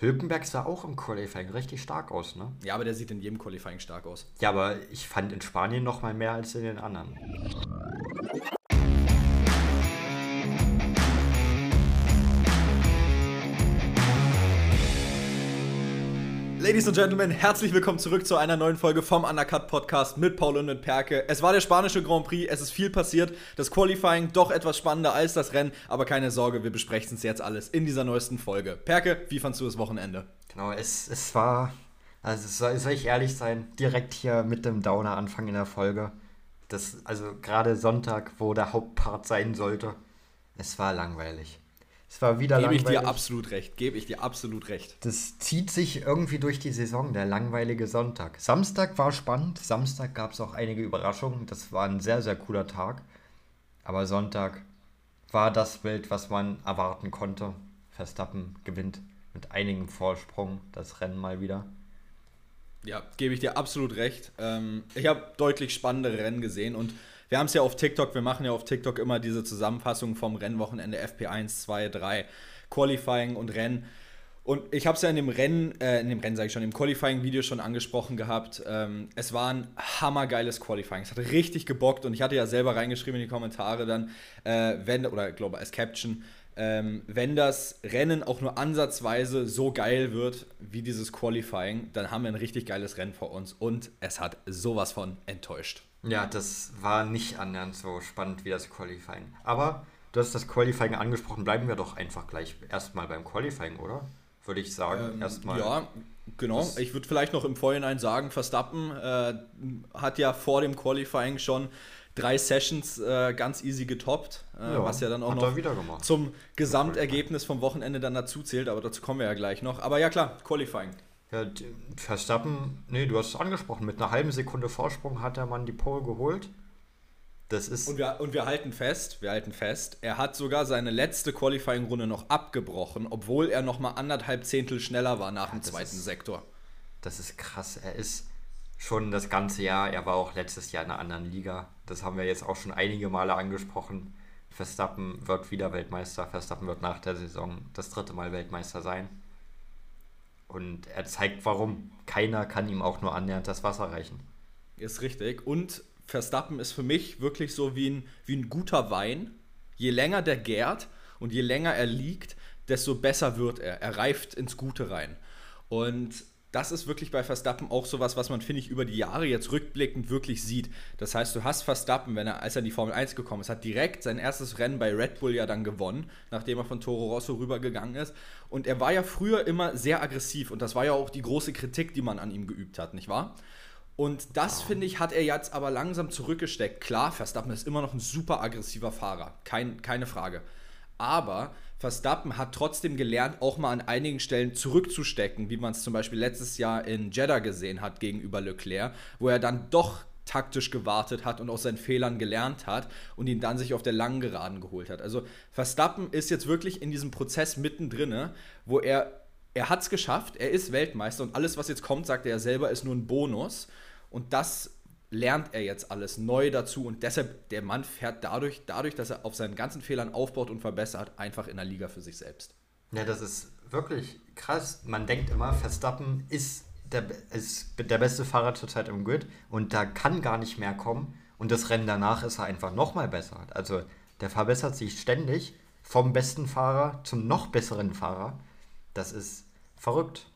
Hülkenberg sah auch im Qualifying richtig stark aus, ne? Ja, aber der sieht in jedem Qualifying stark aus. Ja, aber ich fand in Spanien noch mal mehr als in den anderen. Ladies and Gentlemen, herzlich willkommen zurück zu einer neuen Folge vom Undercut Podcast mit Paul und Perke. Es war der spanische Grand Prix, es ist viel passiert. Das Qualifying doch etwas spannender als das Rennen, aber keine Sorge, wir besprechen es jetzt alles in dieser neuesten Folge. Perke, wie fandst du das Wochenende? Genau, es, es war, also soll, soll ich ehrlich sein, direkt hier mit dem Downer Anfang in der Folge. Das, also gerade Sonntag, wo der Hauptpart sein sollte, es war langweilig. Es war wieder Gebe ich dir absolut recht, gebe ich dir absolut recht. Das zieht sich irgendwie durch die Saison, der langweilige Sonntag. Samstag war spannend, Samstag gab es auch einige Überraschungen, das war ein sehr, sehr cooler Tag. Aber Sonntag war das Bild, was man erwarten konnte. Verstappen gewinnt mit einigem Vorsprung das Rennen mal wieder. Ja, gebe ich dir absolut recht. Ähm, ich habe deutlich spannendere Rennen gesehen und wir haben es ja auf TikTok, wir machen ja auf TikTok immer diese Zusammenfassung vom Rennwochenende FP1, 2, 3, Qualifying und Rennen. Und ich habe es ja in dem Rennen, äh, in dem Rennen sage ich schon, im Qualifying-Video schon angesprochen gehabt. Ähm, es war ein hammergeiles Qualifying. Es hat richtig gebockt und ich hatte ja selber reingeschrieben in die Kommentare dann, äh, wenn, oder glaube als Caption, ähm, wenn das Rennen auch nur ansatzweise so geil wird wie dieses Qualifying, dann haben wir ein richtig geiles Rennen vor uns und es hat sowas von enttäuscht. Ja, das war nicht annähernd so spannend wie das Qualifying. Aber du hast das Qualifying angesprochen, bleiben wir doch einfach gleich erstmal beim Qualifying, oder? Würde ich sagen, ähm, erstmal. Ja, genau. Ich würde vielleicht noch im Vorhinein sagen, Verstappen äh, hat ja vor dem Qualifying schon drei Sessions äh, ganz easy getoppt, äh, ja, was ja dann auch noch zum Gesamtergebnis vom Wochenende dann dazu zählt, aber dazu kommen wir ja gleich noch. Aber ja klar, Qualifying. Ja, Verstappen, nee, du hast es angesprochen, mit einer halben Sekunde Vorsprung hat der Mann die Pole geholt. Das ist und, wir, und wir halten fest, wir halten fest, er hat sogar seine letzte Qualifying-Runde noch abgebrochen, obwohl er noch mal anderthalb Zehntel schneller war nach ja, dem zweiten ist, Sektor. Das ist krass. Er ist schon das ganze Jahr, er war auch letztes Jahr in einer anderen Liga. Das haben wir jetzt auch schon einige Male angesprochen. Verstappen wird wieder Weltmeister. Verstappen wird nach der Saison das dritte Mal Weltmeister sein. Und er zeigt, warum. Keiner kann ihm auch nur annähernd das Wasser reichen. Ist richtig. Und Verstappen ist für mich wirklich so wie ein, wie ein guter Wein. Je länger der gärt und je länger er liegt, desto besser wird er. Er reift ins Gute rein. Und das ist wirklich bei Verstappen auch sowas, was man, finde ich, über die Jahre jetzt rückblickend wirklich sieht. Das heißt, du hast Verstappen, wenn er, als er in die Formel 1 gekommen ist, hat direkt sein erstes Rennen bei Red Bull ja dann gewonnen, nachdem er von Toro Rosso rübergegangen ist. Und er war ja früher immer sehr aggressiv und das war ja auch die große Kritik, die man an ihm geübt hat, nicht wahr? Und das, finde ich, hat er jetzt aber langsam zurückgesteckt. Klar, Verstappen ist immer noch ein super aggressiver Fahrer, kein, keine Frage. Aber Verstappen hat trotzdem gelernt, auch mal an einigen Stellen zurückzustecken, wie man es zum Beispiel letztes Jahr in Jeddah gesehen hat gegenüber Leclerc, wo er dann doch taktisch gewartet hat und aus seinen Fehlern gelernt hat und ihn dann sich auf der langen Geraden geholt hat. Also Verstappen ist jetzt wirklich in diesem Prozess mittendrin, wo er, er hat es geschafft, er ist Weltmeister und alles, was jetzt kommt, sagt er selber, ist nur ein Bonus. Und das lernt er jetzt alles neu dazu und deshalb, der Mann fährt dadurch, dadurch, dass er auf seinen ganzen Fehlern aufbaut und verbessert, einfach in der Liga für sich selbst. Ja, das ist wirklich krass. Man denkt immer, Verstappen ist der, ist der beste Fahrer zurzeit im Grid und da kann gar nicht mehr kommen. Und das Rennen danach ist er einfach nochmal besser. Also der verbessert sich ständig vom besten Fahrer zum noch besseren Fahrer. Das ist verrückt.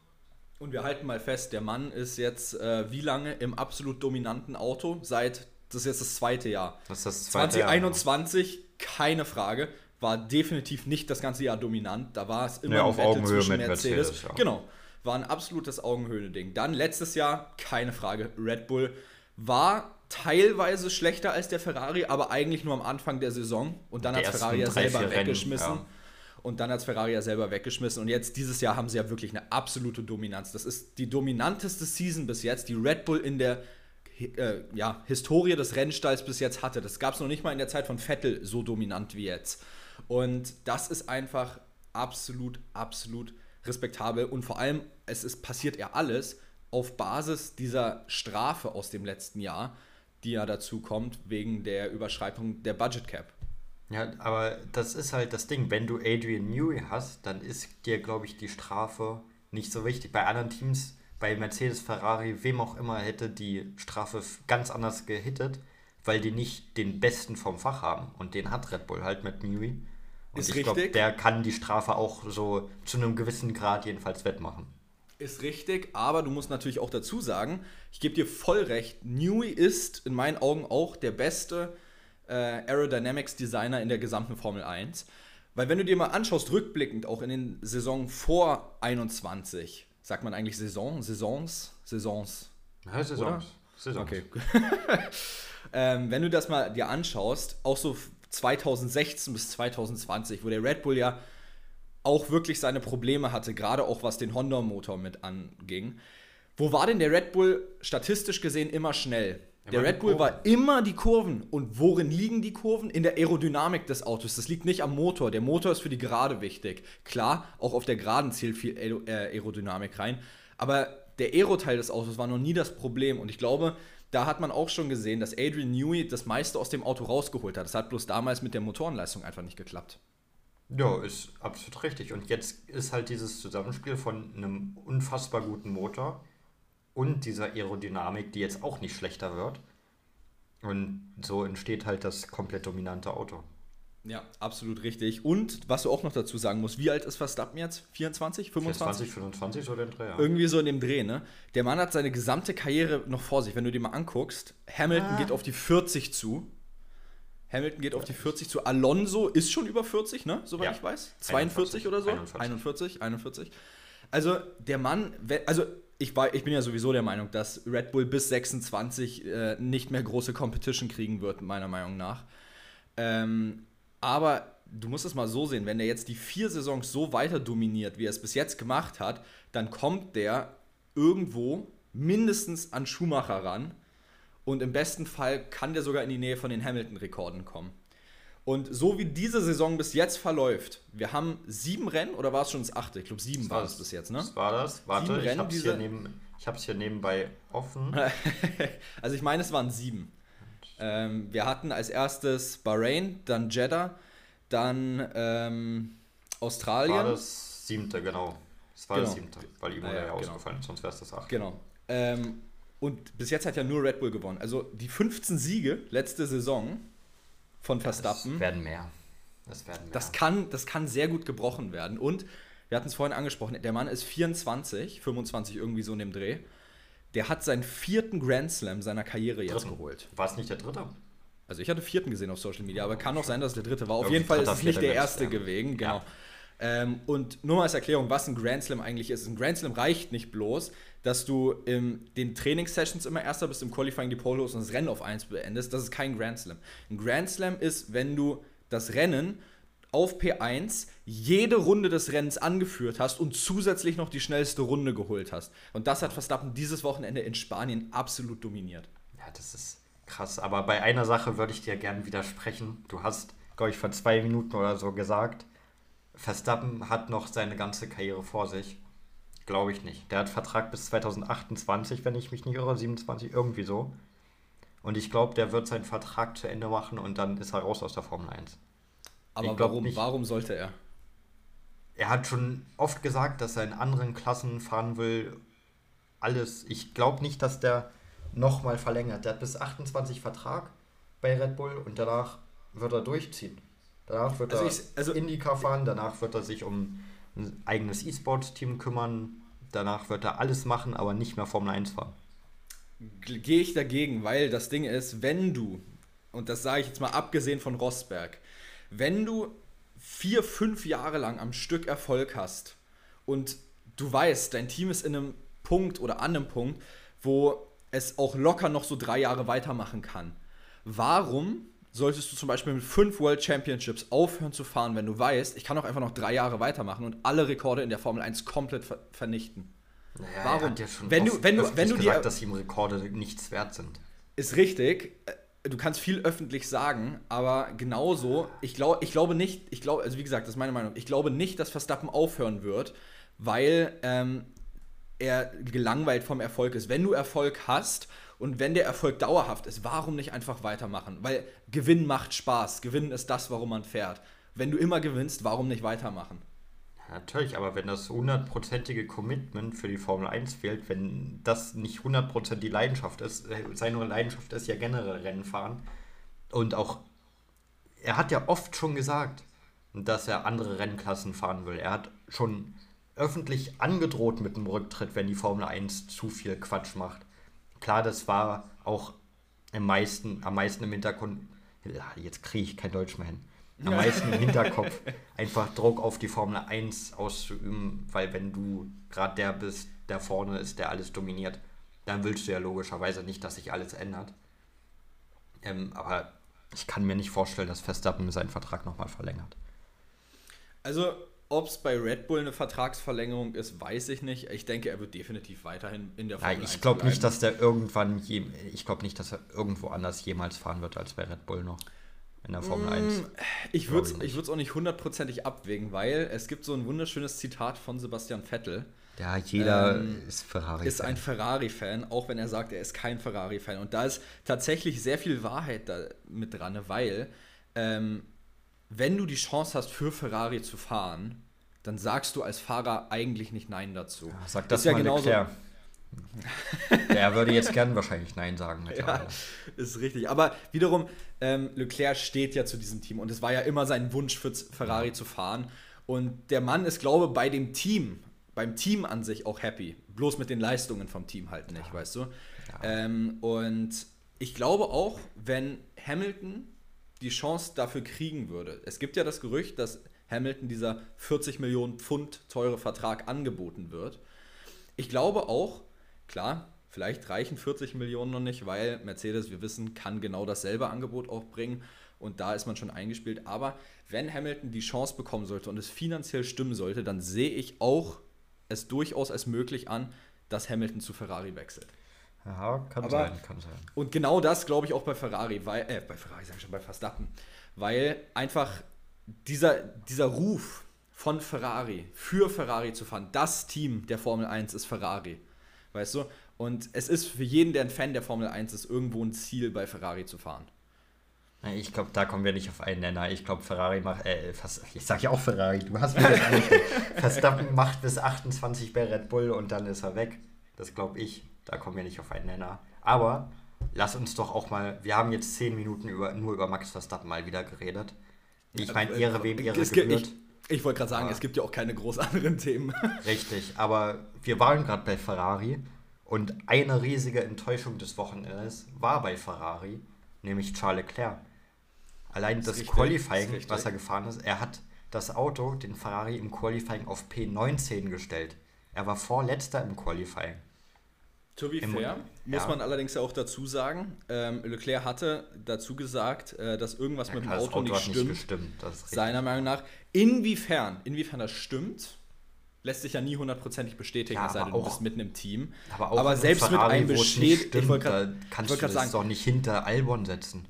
Und wir halten mal fest, der Mann ist jetzt äh, wie lange im absolut dominanten Auto? Seit, das ist jetzt das zweite Jahr. Das ist das zweite 2021, Jahr. keine Frage, war definitiv nicht das ganze Jahr dominant. Da war es immer ja, ein Battle zwischen Mercedes. Mercedes ja. Genau, war ein absolutes Augenhöhle-Ding. Dann letztes Jahr, keine Frage, Red Bull war teilweise schlechter als der Ferrari, aber eigentlich nur am Anfang der Saison. Und dann hat Ferrari ja selber weggeschmissen. Rennen, ja und dann hat Ferrari ja selber weggeschmissen. Und jetzt, dieses Jahr, haben sie ja wirklich eine absolute Dominanz. Das ist die dominanteste Season bis jetzt, die Red Bull in der äh, ja, Historie des Rennstalls bis jetzt hatte. Das gab es noch nicht mal in der Zeit von Vettel so dominant wie jetzt. Und das ist einfach absolut, absolut respektabel. Und vor allem, es ist, passiert ja alles auf Basis dieser Strafe aus dem letzten Jahr, die ja dazu kommt, wegen der Überschreitung der Budget Cap. Ja, aber das ist halt das Ding. Wenn du Adrian Newey hast, dann ist dir, glaube ich, die Strafe nicht so wichtig. Bei anderen Teams, bei Mercedes, Ferrari, wem auch immer, hätte die Strafe ganz anders gehittet, weil die nicht den Besten vom Fach haben. Und den hat Red Bull halt mit Newey. Und Ist ich glaube, der kann die Strafe auch so zu einem gewissen Grad jedenfalls wettmachen. Ist richtig, aber du musst natürlich auch dazu sagen, ich gebe dir voll recht, Newey ist in meinen Augen auch der beste äh, Aerodynamics Designer in der gesamten Formel 1. Weil wenn du dir mal anschaust, rückblickend auch in den Saisonen vor 21, sagt man eigentlich Saison, Saisons, Saisons, Ja, Saisons. Saisons. Okay. ähm, wenn du das mal dir anschaust, auch so 2016 bis 2020, wo der Red Bull ja auch wirklich seine Probleme hatte, gerade auch was den Honda-Motor mit anging. Wo war denn der Red Bull statistisch gesehen immer schnell? Der Red Bull war immer die Kurven. Und worin liegen die Kurven? In der Aerodynamik des Autos. Das liegt nicht am Motor. Der Motor ist für die Gerade wichtig. Klar, auch auf der Geraden zählt viel äh, Aerodynamik rein. Aber der Aero-Teil des Autos war noch nie das Problem. Und ich glaube, da hat man auch schon gesehen, dass Adrian Newey das meiste aus dem Auto rausgeholt hat. Das hat bloß damals mit der Motorenleistung einfach nicht geklappt. Ja, ist absolut richtig. Und jetzt ist halt dieses Zusammenspiel von einem unfassbar guten Motor und dieser Aerodynamik, die jetzt auch nicht schlechter wird. Und so entsteht halt das komplett dominante Auto. Ja, absolut richtig. Und was du auch noch dazu sagen musst, wie alt ist Verstappen jetzt? 24, 25? 20, 25 so den Dreh. ja. Irgendwie so in dem Dreh, ne? Der Mann hat seine gesamte Karriere noch vor sich. Wenn du dir mal anguckst, Hamilton Ah. geht auf die 40 zu. Hamilton geht auf die 40 zu. Alonso ist schon über 40, ne? Soweit Ja. ich weiß. 42 oder so? 41. 41, 41. Also der Mann, also ich, war, ich bin ja sowieso der Meinung, dass Red Bull bis 26 äh, nicht mehr große Competition kriegen wird, meiner Meinung nach. Ähm, aber du musst es mal so sehen, wenn der jetzt die vier Saisons so weiter dominiert, wie er es bis jetzt gemacht hat, dann kommt der irgendwo mindestens an Schumacher ran. Und im besten Fall kann der sogar in die Nähe von den Hamilton-Rekorden kommen. Und so wie diese Saison bis jetzt verläuft, wir haben sieben Rennen oder war es schon das achte? Ich glaube, sieben war es bis jetzt, ne? Das war das. Warte, Sieben ich Rennen hab's, diese- hier neben, hier nebenbei offen. also ich meine, es waren sieben. Ähm, wir hatten als erstes Bahrain, dann Jeddah, dann ähm, Australien. War das siebte, genau. Das war das Genau. siebte, weil Imola Ah, ja, ja genau. ausgefallen ist, sonst wäre es das achte. Genau. Ähm, und bis jetzt hat ja nur Red Bull gewonnen. Also die 15 Siege letzte Saison von Verstappen. Das werden mehr. Das werden mehr. Das kann, das kann sehr gut gebrochen werden. Und wir hatten es vorhin angesprochen, der Mann ist 24, 25 irgendwie so in dem Dreh. Der hat seinen vierten Grand Slam seiner Karriere jetzt Dritten. geholt. War es nicht der dritte? Also ich hatte vierten gesehen auf Social Media, aber kann auch sein, dass es der dritte war. Auf jeden Fall ist es nicht der erste gewesen, genau. Ja. Ähm, und nur mal als Erklärung, was ein Grand Slam eigentlich ist. Ein Grand Slam reicht nicht bloß, dass du in den Trainingssessions immer erster bist, im Qualifying die Pole und das Rennen auf 1 beendest. Das ist kein Grand Slam. Ein Grand Slam ist, wenn du das Rennen auf P1 jede Runde des Rennens angeführt hast und zusätzlich noch die schnellste Runde geholt hast. Und das hat Verstappen dieses Wochenende in Spanien absolut dominiert. Ja, das ist krass. Aber bei einer Sache würde ich dir gerne widersprechen. Du hast, glaube ich, vor zwei Minuten oder so gesagt, Verstappen hat noch seine ganze Karriere vor sich. Glaube ich nicht. Der hat Vertrag bis 2028, wenn ich mich nicht irre, 27, irgendwie so. Und ich glaube, der wird seinen Vertrag zu Ende machen und dann ist er raus aus der Formel 1. Aber glaub warum, nicht. warum sollte er? Er hat schon oft gesagt, dass er in anderen Klassen fahren will. Alles. Ich glaube nicht, dass der nochmal verlängert. Der hat bis 28 Vertrag bei Red Bull und danach wird er durchziehen. Danach wird Also er ich- also- IndyCar fahren, danach wird er sich um ein eigenes E-Sport-Team kümmern, danach wird er alles machen, aber nicht mehr Formel 1 fahren. Gehe ich dagegen, weil das Ding ist, wenn du, und das sage ich jetzt mal abgesehen von Rosberg, wenn du vier, fünf Jahre lang am Stück Erfolg hast und du weißt, dein Team ist in einem Punkt oder an einem Punkt, wo es auch locker noch so drei Jahre weitermachen kann, warum solltest du zum Beispiel mit fünf World Championships aufhören zu fahren, wenn du weißt, ich kann auch einfach noch drei Jahre weitermachen und alle Rekorde in der Formel 1 komplett ver vernichten? Naja, Warum? Ja Wenn du- wenn du- wenn du dir- gesagt, dass ihm Rekorde nichts wert sind. Ist richtig. Äh, Du kannst viel öffentlich sagen, aber genauso, ich, glaub, ich glaube nicht, ich glaube, also wie gesagt, das ist meine Meinung, ich glaube nicht, dass Verstappen aufhören wird, weil ähm, er gelangweilt vom Erfolg ist. Wenn du Erfolg hast und wenn der Erfolg dauerhaft ist, warum nicht einfach weitermachen? Weil Gewinn macht Spaß. Gewinnen ist das, warum man fährt. Wenn du immer gewinnst, warum nicht weitermachen? Natürlich, aber wenn das hundertprozentige Commitment für die Formel 1 fehlt, wenn das nicht hundertprozentig die Leidenschaft ist, äh, seine Leidenschaft ist ja generell Rennen fahren und auch, er hat ja oft schon gesagt, dass er andere Rennklassen fahren will. Er hat schon öffentlich angedroht mit dem Rücktritt, wenn die Formel 1 zu viel Quatsch macht. Klar, das war auch am meisten, am meisten im Hintergrund, jetzt kriege ich kein Deutsch mehr hin am meisten im Hinterkopf, einfach Druck auf die Formel 1 auszuüben, weil wenn du gerade der bist, der vorne ist, der alles dominiert, dann willst du ja logischerweise nicht, dass sich alles ändert. Ähm, aber ich kann mir nicht vorstellen, dass Verstappen seinen Vertrag nochmal verlängert. Also, ob es bei Red Bull eine Vertragsverlängerung ist, weiß ich nicht. Ich denke, er wird definitiv weiterhin in der Formel ja, Ich glaube nicht, dass der irgendwann, je, ich glaube nicht, dass er irgendwo anders jemals fahren wird als bei Red Bull noch in der Formel 1. Mm, ich würde es auch nicht hundertprozentig abwägen, weil es gibt so ein wunderschönes Zitat von Sebastian Vettel. Ja, jeder ähm, ist Ferrari. Ist ein Ferrari-Fan, auch wenn er sagt, er ist kein Ferrari-Fan. Und da ist tatsächlich sehr viel Wahrheit da mit dran, weil ähm, wenn du die Chance hast, für Ferrari zu fahren, dann sagst du als Fahrer eigentlich nicht Nein dazu. Ja, sag das ist ja genauso. Leclerc. Der würde jetzt gern wahrscheinlich Nein sagen. Ja, ist richtig. Aber wiederum, ähm, Leclerc steht ja zu diesem Team und es war ja immer sein Wunsch für Ferrari zu fahren. Und der Mann ist, glaube ich, bei dem Team, beim Team an sich auch happy. Bloß mit den Leistungen vom Team halt nicht, ja. weißt du? Ja. Ähm, und ich glaube auch, wenn Hamilton die Chance dafür kriegen würde. Es gibt ja das Gerücht, dass Hamilton dieser 40 Millionen Pfund teure Vertrag angeboten wird. Ich glaube auch, Klar, vielleicht reichen 40 Millionen noch nicht, weil Mercedes, wir wissen, kann genau dasselbe Angebot auch bringen. Und da ist man schon eingespielt. Aber wenn Hamilton die Chance bekommen sollte und es finanziell stimmen sollte, dann sehe ich auch es durchaus als möglich an, dass Hamilton zu Ferrari wechselt. Ja, kann Aber, sein, kann sein. Und genau das glaube ich auch bei Ferrari, weil, äh, bei Ferrari sage ich schon, bei Verstappen. Weil einfach dieser, dieser Ruf von Ferrari, für Ferrari zu fahren, das Team der Formel 1 ist Ferrari. Weißt du? Und es ist für jeden, der ein Fan der Formel 1 ist, irgendwo ein Ziel, bei Ferrari zu fahren. Ich glaube, da kommen wir nicht auf einen Nenner. Ich glaube, Ferrari macht, äh, fast, ich sage ja auch Ferrari, du hast mir das Verstappen macht bis 28 bei Red Bull und dann ist er weg. Das glaube ich. Da kommen wir nicht auf einen Nenner. Aber lass uns doch auch mal, wir haben jetzt 10 Minuten über, nur über Max Verstappen mal wieder geredet. Ich meine, äh, Ehre wem Ehre gebührt. Ich, ich wollte gerade sagen, ja. es gibt ja auch keine groß anderen Themen. Richtig, aber wir waren gerade bei Ferrari und eine riesige Enttäuschung des Wochenendes war bei Ferrari, nämlich Charles Leclerc. Allein das, das Qualifying, das was er gefahren ist, er hat das Auto, den Ferrari im Qualifying auf P19 gestellt. Er war vorletzter im Qualifying. To be fair, muss ja. man allerdings ja auch dazu sagen, ähm, Leclerc hatte dazu gesagt, äh, dass irgendwas ja, mit dem Auto, nicht stimmt. Nicht gestimmt. seiner Meinung nach. Inwiefern, inwiefern das stimmt, lässt sich ja nie hundertprozentig bestätigen, ja, es sei denn, du bist mitten im Team. Aber, auch aber selbst mit einem bestätigt, ich wollte gerade kannst wollt du das sagen, doch nicht hinter Albon setzen.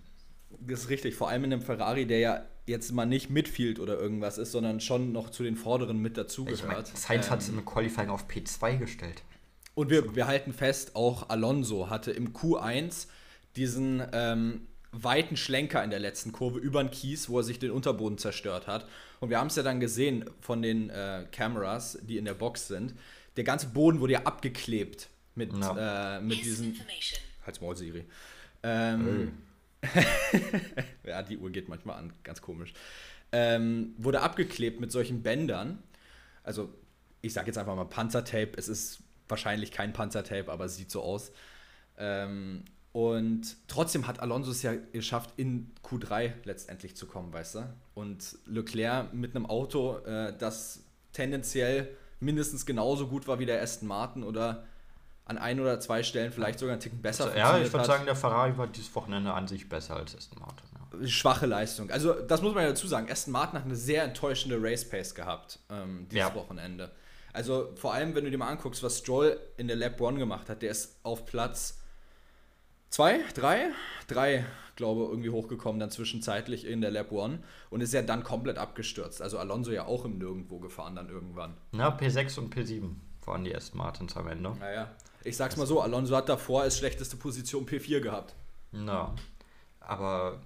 Das ist richtig, vor allem in einem Ferrari, der ja jetzt mal nicht Midfield oder irgendwas ist, sondern schon noch zu den Vorderen mit dazugehört. Ich mein, Sainz ähm, hat es im Qualifying auf P2 gestellt. Und wir, wir halten fest, auch Alonso hatte im Q1 diesen ähm, weiten Schlenker in der letzten Kurve über den Kies, wo er sich den Unterboden zerstört hat. Und wir haben es ja dann gesehen von den äh, Kameras, die in der Box sind. Der ganze Boden wurde ja abgeklebt mit, no. äh, mit diesen. Halt's Maul, Siri. Ähm, ja, die Uhr geht manchmal an, ganz komisch. Ähm, wurde abgeklebt mit solchen Bändern. Also, ich sage jetzt einfach mal Panzertape. Es ist wahrscheinlich kein Panzertape, aber es sieht so aus. Ähm, und trotzdem hat Alonso es ja geschafft, in Q3 letztendlich zu kommen, weißt du? Und Leclerc mit einem Auto, äh, das tendenziell mindestens genauso gut war wie der Aston Martin oder an ein oder zwei Stellen vielleicht sogar einen Ticken besser also, Ja, ich würde sagen, der Ferrari war dieses Wochenende an sich besser als Aston Martin. Ja. Schwache Leistung. Also, das muss man ja dazu sagen. Aston Martin hat eine sehr enttäuschende Race Pace gehabt ähm, dieses ja. Wochenende. Also, vor allem, wenn du dir mal anguckst, was Stroll in der Lap 1 gemacht hat, der ist auf Platz zwei, drei, drei, glaube ich, irgendwie hochgekommen, dann zwischenzeitlich in der Lab One und ist ja dann komplett abgestürzt. Also Alonso ja auch im Nirgendwo gefahren dann irgendwann. Na, P6 und P7 waren die ersten Martins am Ende. Naja, ich sag's mal so, Alonso hat davor als schlechteste Position P4 gehabt. Na, aber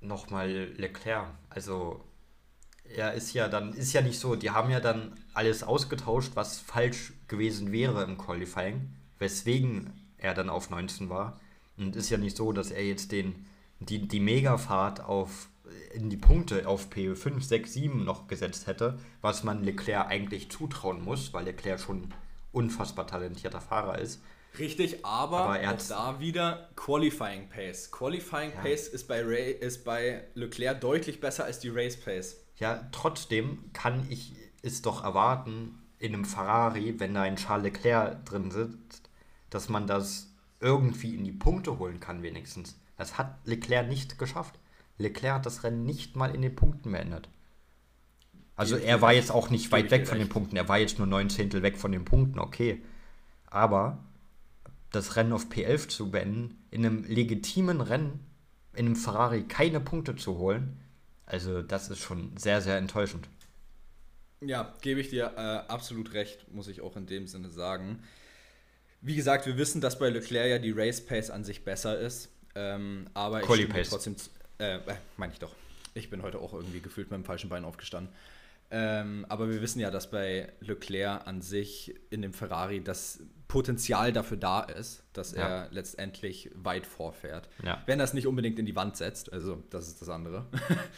nochmal Leclerc, also Ja, ist ja dann, ist ja nicht so. Die haben ja dann alles ausgetauscht, was falsch gewesen wäre im Qualifying, weswegen er dann auf 19 war. Und ist ja nicht so, dass er jetzt den, die, die Megafahrt auf in die Punkte auf P5, 6, 7 noch gesetzt hätte, was man Leclerc eigentlich zutrauen muss, weil Leclerc schon unfassbar talentierter Fahrer ist. Richtig, aber, aber er auch da wieder Qualifying Pace. Qualifying ja. Pace ist bei, Ray, ist bei Leclerc deutlich besser als die Race Pace. Ja, trotzdem kann ich es doch erwarten, in einem Ferrari, wenn da ein Charles Leclerc drin sitzt, dass man das irgendwie in die Punkte holen kann, wenigstens. Das hat Leclerc nicht geschafft. Leclerc hat das Rennen nicht mal in den Punkten beendet. Also er war jetzt auch nicht weit weg von den Punkten, er war jetzt nur neun Zehntel weg von den Punkten, okay. Aber das Rennen auf P11 zu beenden, in einem legitimen Rennen, in einem Ferrari keine Punkte zu holen, also das ist schon sehr, sehr enttäuschend. Ja, gebe ich dir äh, absolut recht, muss ich auch in dem Sinne sagen. Wie gesagt, wir wissen, dass bei Leclerc ja die Race Pace an sich besser ist. Ähm, aber ich stimme trotzdem. Äh, äh, meine ich doch. Ich bin heute auch irgendwie gefühlt mit dem falschen Bein aufgestanden. Ähm, aber wir wissen ja, dass bei Leclerc an sich in dem Ferrari das Potenzial dafür da ist, dass ja. er letztendlich weit vorfährt. Ja. Wenn er es nicht unbedingt in die Wand setzt, also das ist das andere.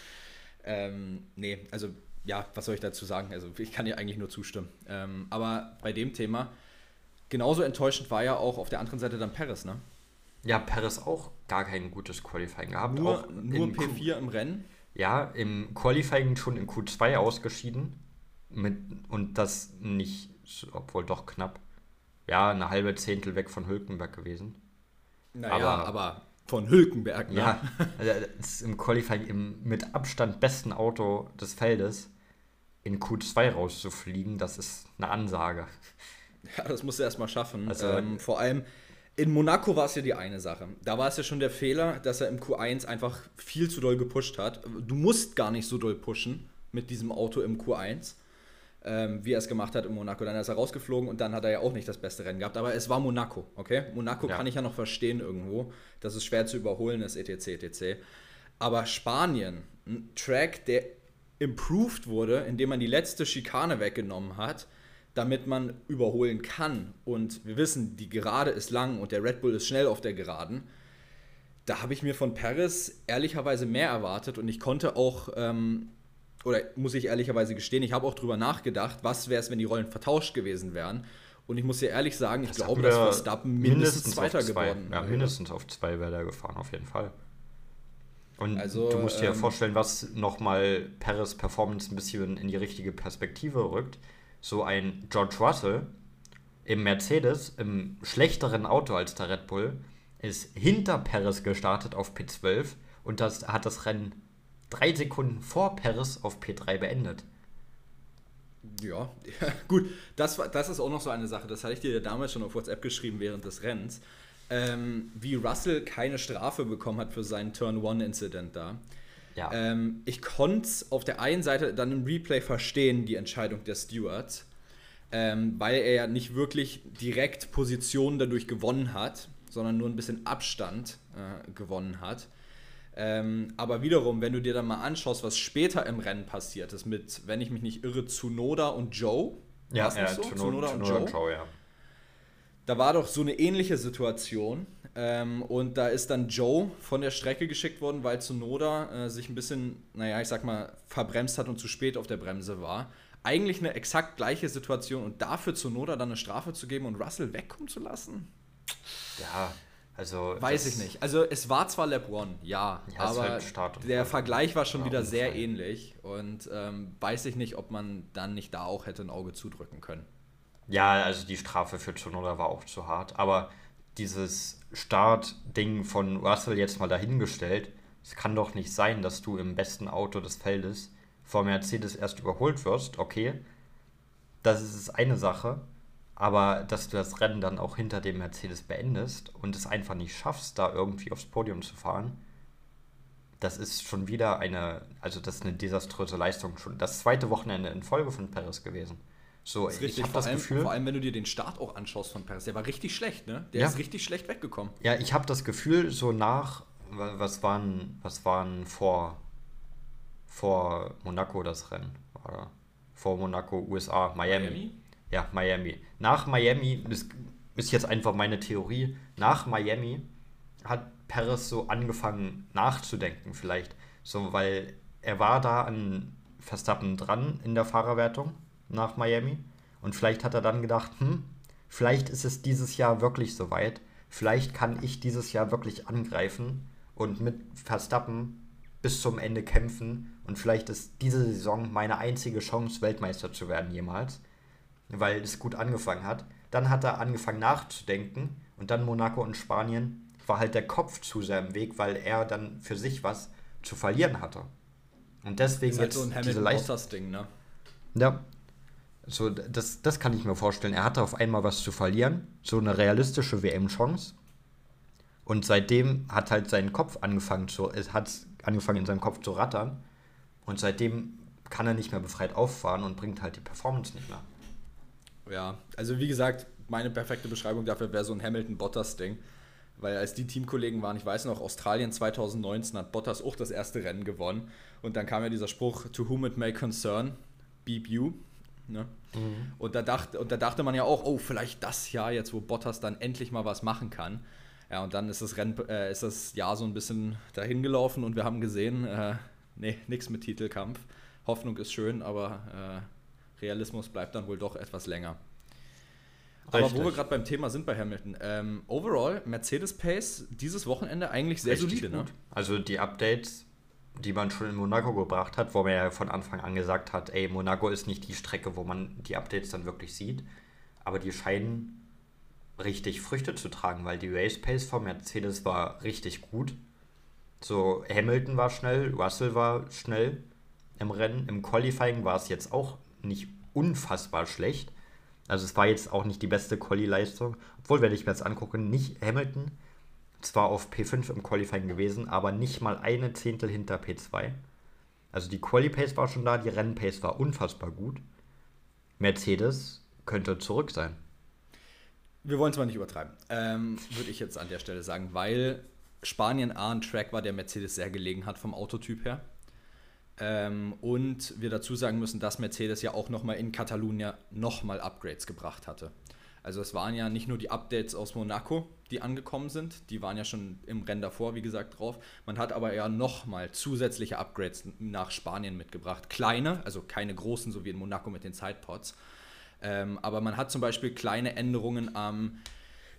ähm, nee, also ja, was soll ich dazu sagen? Also ich kann dir eigentlich nur zustimmen. Ähm, aber bei dem Thema, genauso enttäuschend war ja auch auf der anderen Seite dann Paris, ne? Ja, Paris auch gar kein gutes Qualifying gehabt. Nur, auch nur P4 Q im Rennen? Ja, im Qualifying schon in Q2 ausgeschieden. Mit, und das nicht, obwohl doch knapp. Ja, eine halbe Zehntel weg von Hülkenberg gewesen. Naja, aber, aber von Hülkenberg, ne? Ja, also ist im Qualifying im mit Abstand besten Auto des Feldes in Q2 rauszufliegen, das ist eine Ansage. Ja, das musst du erstmal schaffen. Also, ähm, vor allem, in Monaco war es ja die eine Sache. Da war es ja schon der Fehler, dass er im Q1 einfach viel zu doll gepusht hat. Du musst gar nicht so doll pushen mit diesem Auto im Q1, ähm, wie er es gemacht hat in Monaco. Dann ist er rausgeflogen und dann hat er ja auch nicht das beste Rennen gehabt. Aber es war Monaco, okay? Monaco ja. kann ich ja noch verstehen irgendwo, dass es schwer zu überholen ist, etc., etc. Aber Spanien, ein Track, der improved wurde, indem man die letzte Schikane weggenommen hat, damit man überholen kann. Und wir wissen, die Gerade ist lang und der Red Bull ist schnell auf der Geraden. Da habe ich mir von Paris ehrlicherweise mehr erwartet und ich konnte auch, ähm, oder muss ich ehrlicherweise gestehen, ich habe auch drüber nachgedacht, was wäre es, wenn die Rollen vertauscht gewesen wären. Und ich muss dir ehrlich sagen, ich das glaube, dass Verstappen mindestens, mindestens Zweiter geworden wäre. Ja, mindestens auf zwei wäre der gefahren, auf jeden Fall. Und also, du musst dir ähm, vorstellen, was nochmal Paris Performance ein bisschen in die richtige Perspektive rückt so ein George Russell im Mercedes, im schlechteren Auto als der Red Bull, ist hinter Perez gestartet auf P12 und das hat das Rennen drei Sekunden vor Perez auf P3 beendet. Ja, ja, gut, das, das ist auch noch so eine Sache, das hatte ich dir ja damals schon auf WhatsApp geschrieben während des Rennens, ähm, wie Russell keine Strafe bekommen hat für seinen Turn-One-Incident da. Ja. Ähm, ich konnte es auf der einen Seite dann im Replay verstehen, die Entscheidung der Stewards, ähm, weil er ja nicht wirklich direkt Positionen dadurch gewonnen hat, sondern nur ein bisschen Abstand äh, gewonnen hat. Ähm, aber wiederum, wenn du dir dann mal anschaust, was später im Rennen passiert ist, mit, wenn ich mich nicht irre, Tsunoda und Joe. Ja, ja so? Tsunoda, Tsunoda, und Joe. Und Joe ja. Da war doch so eine ähnliche Situation. Ähm, und da ist dann Joe von der Strecke geschickt worden, weil Zunoda äh, sich ein bisschen, naja, ich sag mal, verbremst hat und zu spät auf der Bremse war. Eigentlich eine exakt gleiche Situation und dafür Zunoda dann eine Strafe zu geben und Russell wegkommen zu lassen? Ja, also. Weiß ich nicht. Also, es war zwar Lab One, ja, ja aber halt der Vergleich war schon wieder sehr ähnlich und ähm, weiß ich nicht, ob man dann nicht da auch hätte ein Auge zudrücken können. Ja, also die Strafe für Zunoda war auch zu hart, aber dieses Startding von Russell jetzt mal dahingestellt. Es kann doch nicht sein, dass du im besten Auto des Feldes vor Mercedes erst überholt wirst. Okay, das ist eine Sache. Aber dass du das Rennen dann auch hinter dem Mercedes beendest und es einfach nicht schaffst, da irgendwie aufs Podium zu fahren, das ist schon wieder eine, also das ist eine desaströse Leistung. Schon das zweite Wochenende in Folge von Paris gewesen. So, ist richtig, ich habe das allem, Gefühl. Vor allem, wenn du dir den Start auch anschaust von Perez, der war richtig schlecht, ne? Der ja. ist richtig schlecht weggekommen. Ja, ich habe das Gefühl, so nach, was waren, was waren vor, vor Monaco das Rennen. Oder vor Monaco, USA, Miami. Miami? Ja, Miami. Nach Miami, das ist jetzt einfach meine Theorie, nach Miami hat Perez so angefangen nachzudenken vielleicht. So, weil er war da an Verstappen dran in der Fahrerwertung nach Miami. Und vielleicht hat er dann gedacht, hm, vielleicht ist es dieses Jahr wirklich soweit. Vielleicht kann ich dieses Jahr wirklich angreifen und mit Verstappen bis zum Ende kämpfen. Und vielleicht ist diese Saison meine einzige Chance, Weltmeister zu werden jemals, weil es gut angefangen hat. Dann hat er angefangen nachzudenken und dann Monaco und Spanien war halt der Kopf zu sehr im Weg, weil er dann für sich was zu verlieren hatte. Und deswegen ist halt jetzt so ein diese Leicht Ding, ne? Ja. So, das, das kann ich mir vorstellen. Er hatte auf einmal was zu verlieren, so eine realistische WM-Chance. Und seitdem hat halt sein Kopf angefangen zu, es hat angefangen in seinem Kopf zu rattern. Und seitdem kann er nicht mehr befreit auffahren und bringt halt die Performance nicht mehr. Ja, also wie gesagt, meine perfekte Beschreibung dafür wäre so ein Hamilton-Bottas-Ding. Weil als die Teamkollegen waren, ich weiß noch, Australien 2019 hat Bottas auch das erste Rennen gewonnen. Und dann kam ja dieser Spruch, to whom it may concern, beep you. Ne? Mhm. Und, da dacht, und da dachte man ja auch, oh, vielleicht das Jahr jetzt, wo Bottas dann endlich mal was machen kann. Ja, und dann ist das, Rennen, äh, ist das Jahr so ein bisschen dahin gelaufen und wir haben gesehen, äh, nee, nichts mit Titelkampf. Hoffnung ist schön, aber äh, Realismus bleibt dann wohl doch etwas länger. Aber wo wir gerade beim Thema sind bei Hamilton, ähm, overall Mercedes Pace dieses Wochenende eigentlich sehr Richtig solide. Ne? Also die Updates, die man schon in Monaco gebracht hat, wo man ja von Anfang an gesagt hat, ey, Monaco ist nicht die Strecke, wo man die Updates dann wirklich sieht, aber die scheinen richtig Früchte zu tragen, weil die Race Pace von Mercedes war richtig gut. So, Hamilton war schnell, Russell war schnell im Rennen. Im Qualifying war es jetzt auch nicht unfassbar schlecht. Also es war jetzt auch nicht die beste Quali-Leistung. Obwohl, wenn ich mir jetzt angucke, nicht Hamilton, zwar auf P5 im Qualifying gewesen, aber nicht mal eine Zehntel hinter P2. Also die Quali-Pace war schon da, die Rennen-Pace war unfassbar gut. Mercedes könnte zurück sein. Wir wollen es mal nicht übertreiben, ähm, würde ich jetzt an der Stelle sagen, weil Spanien A ein Track war, der Mercedes sehr gelegen hat vom Autotyp her. Ähm, und wir dazu sagen müssen, dass Mercedes ja auch nochmal in Katalonien nochmal Upgrades gebracht hatte. Also es waren ja nicht nur die Updates aus Monaco, die angekommen sind, die waren ja schon im Rennen davor, wie gesagt, drauf. Man hat aber ja nochmal zusätzliche Upgrades nach Spanien mitgebracht. Kleine, also keine großen, so wie in Monaco mit den Sidepods. Ähm, aber man hat zum Beispiel kleine Änderungen am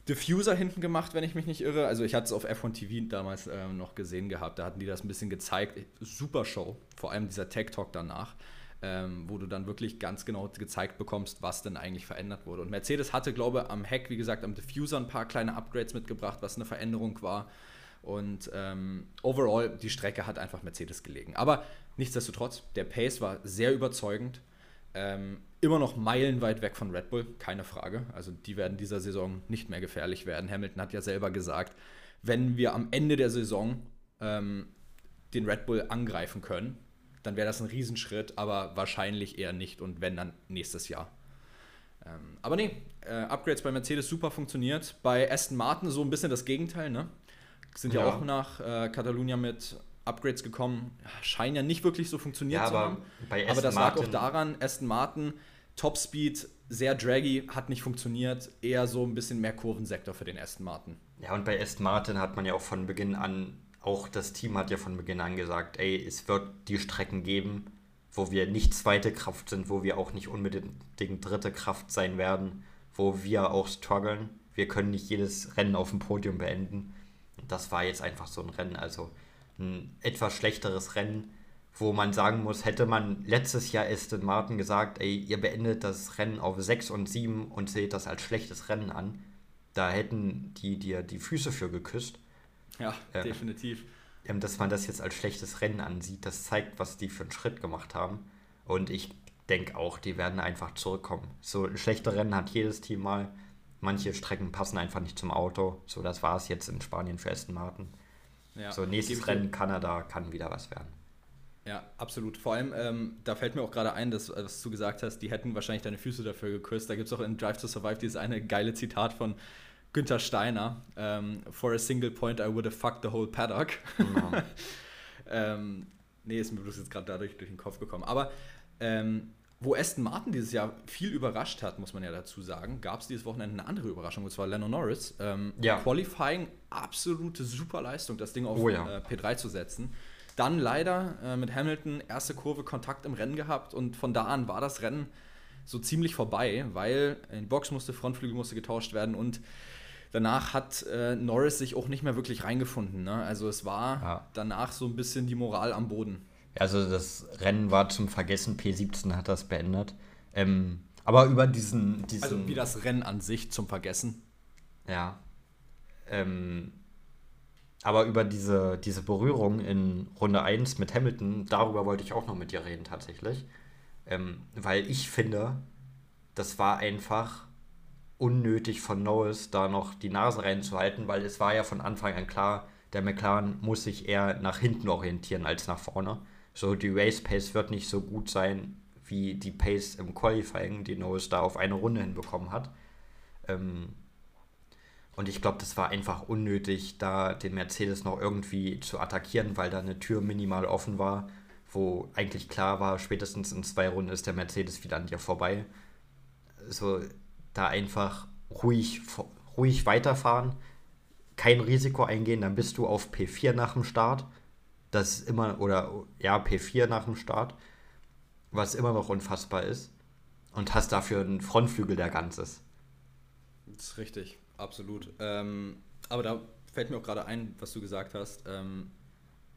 Diffuser hinten gemacht, wenn ich mich nicht irre. Also ich hatte es auf F1 TV damals äh, noch gesehen gehabt. Da hatten die das ein bisschen gezeigt. Super Show, vor allem dieser Tech Talk danach, ähm, wo du dann wirklich ganz genau gezeigt bekommst, was denn eigentlich verändert wurde. Und Mercedes hatte, glaube ich, am Heck, wie gesagt, am Diffuser ein paar kleine Upgrades mitgebracht, was eine Veränderung war. Und ähm, overall, die Strecke hat einfach Mercedes gelegen. Aber nichtsdestotrotz, der Pace war sehr überzeugend. Ähm, immer noch meilenweit weg von Red Bull, keine Frage. Also die werden dieser Saison nicht mehr gefährlich werden. Hamilton hat ja selber gesagt, wenn wir am Ende der Saison ähm, den Red Bull angreifen können, dann wäre das ein Riesenschritt, aber wahrscheinlich eher nicht und wenn dann nächstes Jahr. Ähm, aber nee, äh, Upgrades bei Mercedes super funktioniert. Bei Aston Martin so ein bisschen das Gegenteil, ne? Sind ja, ja auch nach äh, Catalunya mit Upgrades gekommen, scheinen ja nicht wirklich so funktioniert ja, zu haben. aber das lag auch daran, Aston Martin, Topspeed, sehr draggy, hat nicht funktioniert. Eher so ein bisschen mehr Kurvensektor für den Aston Martin. Ja, und bei Aston Martin hat man ja auch von Beginn an, auch das Team hat ja von Beginn an gesagt, ey, es wird die Strecken geben, wo wir nicht zweite Kraft sind, wo wir auch nicht unbedingt dritte Kraft sein werden, wo wir auch strugglen. Wir können nicht jedes Rennen auf dem Podium beenden. das war jetzt einfach so ein Rennen. Also ein etwas schlechteres Rennen, wo man sagen muss, hätte man letztes Jahr Aston Martin gesagt, ey, ihr beendet das Rennen auf 6 und 7 und seht das als schlechtes Rennen an, da hätten die dir die Füße für geküsst. Ja, äh, definitiv. Dass man das jetzt als schlechtes Rennen ansieht, das zeigt, was die für einen Schritt gemacht haben. Und ich denke auch, die werden einfach zurückkommen. So schlechte Rennen hat jedes Team mal. Manche Strecken passen einfach nicht zum Auto. So, das war es jetzt in Spanien für Aston Martin. Ja, so, nächstes Rennen Kanada kann wieder was werden. Ja, absolut. Vor allem, ähm, da fällt mir auch gerade ein, dass, was du gesagt hast, die hätten wahrscheinlich deine Füße dafür geküsst. Da gibt es auch in Drive to Survive dieses eine geile Zitat von Günther Steiner. Ähm, For a single point I would have fucked the whole paddock. Genau. ähm, Nee, ist mir bloß jetzt gerade dadurch durch den Kopf gekommen. Aber ähm, wo Aston Martin dieses Jahr viel überrascht hat, muss man ja dazu sagen, gab es dieses Wochenende eine andere Überraschung, und zwar Lennon Norris. Ähm, Ja. Qualifying, absolute Superleistung, das Ding auf Oh ja. äh, P3 zu setzen. Dann leider äh, mit Hamilton erste Kurve Kontakt im Rennen gehabt und von da an war das Rennen so ziemlich vorbei, weil in die Box musste, Frontflügel musste getauscht werden und danach hat äh, Norris sich auch nicht mehr wirklich reingefunden. Ne? Also es war Ja. danach so ein bisschen die Moral am Boden. Also das Rennen war zum Vergessen, P17 hat das beendet. Ähm, aber über diesen, diesen Also wie das Rennen an sich zum Vergessen. Ja. Ähm, aber über diese, diese Berührung in Runde 1 mit Hamilton, darüber wollte ich auch noch mit dir reden tatsächlich. Ähm, weil ich finde, das war einfach unnötig von Norris da noch die Nase reinzuhalten, weil es war ja von Anfang an klar, der McLaren muss sich eher nach hinten orientieren als nach vorne. So, die Race Pace wird nicht so gut sein wie die Pace im Qualifying, die Norris da auf eine Runde hinbekommen hat. Ähm, und ich glaube, das war einfach unnötig, da den Mercedes noch irgendwie zu attackieren, weil da eine Tür minimal offen war, wo eigentlich klar war, spätestens in zwei Runden ist der Mercedes wieder an dir vorbei. So, da einfach ruhig, ruhig weiterfahren, kein Risiko eingehen, dann bist du auf P4 nach dem Start. Das ist immer, oder ja, P4 nach dem Start, was immer noch unfassbar ist. Und hast dafür einen Frontflügel, der ganz ist. Das ist richtig, absolut. Ähm, aber da fällt mir auch gerade ein, was du gesagt hast, ähm,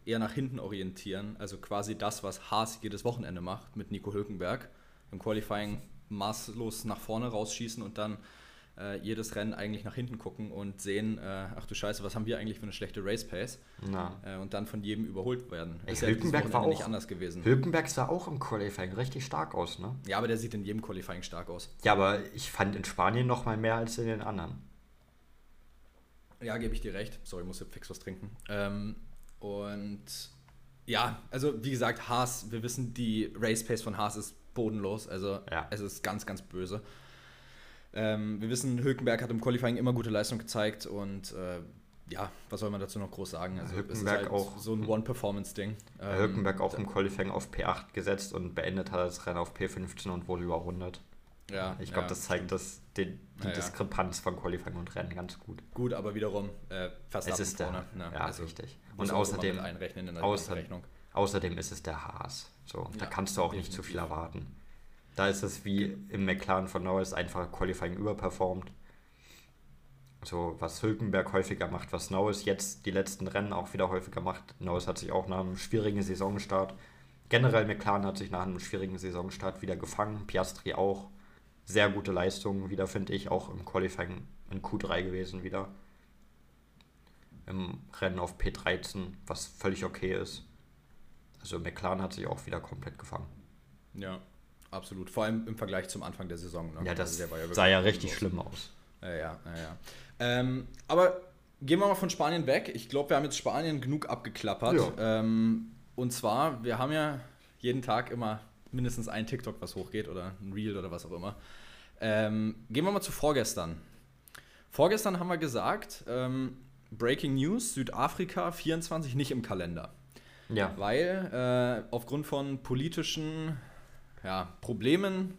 eher nach hinten orientieren. Also quasi das, was Haas jedes Wochenende macht mit Nico Hülkenberg. Im Qualifying maßlos nach vorne rausschießen und dann äh, jedes Rennen eigentlich nach hinten gucken und sehen, äh, ach du Scheiße, was haben wir eigentlich für eine schlechte Race Pace? Äh, und dann von jedem überholt werden. Ey, Ist ja Hülkenberg war Wochenende auch- nicht anders gewesen. Hülkenberg sah auch im Qualifying richtig stark aus, ne? ja, aber der sieht in jedem Qualifying stark aus. Ja, aber ich fand in Spanien noch mal mehr als in den anderen. Ja, gebe ich dir recht. Sorry, ich muss jetzt fix was trinken. Ähm, und ja, also wie gesagt, Haas, wir wissen, die Race Pace von Haas ist bodenlos. Also Ja. es ist ganz, ganz böse. Ähm, wir wissen, Hülkenberg hat im Qualifying immer gute Leistung gezeigt und äh, ja, was soll man dazu noch groß sagen? Also Hülkenberg es ist halt auch- so ein One-Performance-Ding. Ähm, Hülkenberg auch im Qualifying auf P8 gesetzt und beendet hat das Rennen auf P15 und wurde überrundet. Ja, Ich glaube, ja, das zeigt das, den, die Ja. Diskrepanz von Qualifying und Rennen ganz gut. Gut, aber wiederum äh, Verstappen Es ist der, vorne. ne? ja, Also richtig. Und außerdem, einrechnen in der außer- Rechnung. außerdem ist es der Haas. So, da Ja, kannst du auch nicht zu viel definitiv. erwarten. Da ist es wie im McLaren von Norris einfach Qualifying überperformt. So, was Hülkenberg häufiger macht, was Norris jetzt die letzten Rennen auch wieder häufiger macht. Norris hat sich auch nach einem schwierigen Saisonstart, generell McLaren hat sich nach einem schwierigen Saisonstart wieder gefangen. Piastri auch. Sehr gute Leistungen wieder, finde ich, auch im Qualifying in Q3 gewesen wieder. Im Rennen auf P13, was völlig okay ist. Also McLaren hat sich auch wieder komplett gefangen. Ja, absolut. Vor allem im Vergleich zum Anfang der Saison. Ne? Ja, das Also war sah ja richtig bodenlos. schlimm aus. Ja, ja, ja. ja. Ähm, aber gehen wir mal von Spanien weg. Ich glaube, wir haben jetzt Spanien genug abgeklappert. Ja. Ähm, und zwar, wir haben ja jeden Tag immer mindestens ein TikTok, was hochgeht oder ein Reel oder was auch immer. Ähm, gehen wir mal zu vorgestern. Vorgestern haben wir gesagt, ähm, Breaking News, Südafrika 24 nicht im Kalender. Ja. Weil äh, aufgrund von politischen ja, Problemen,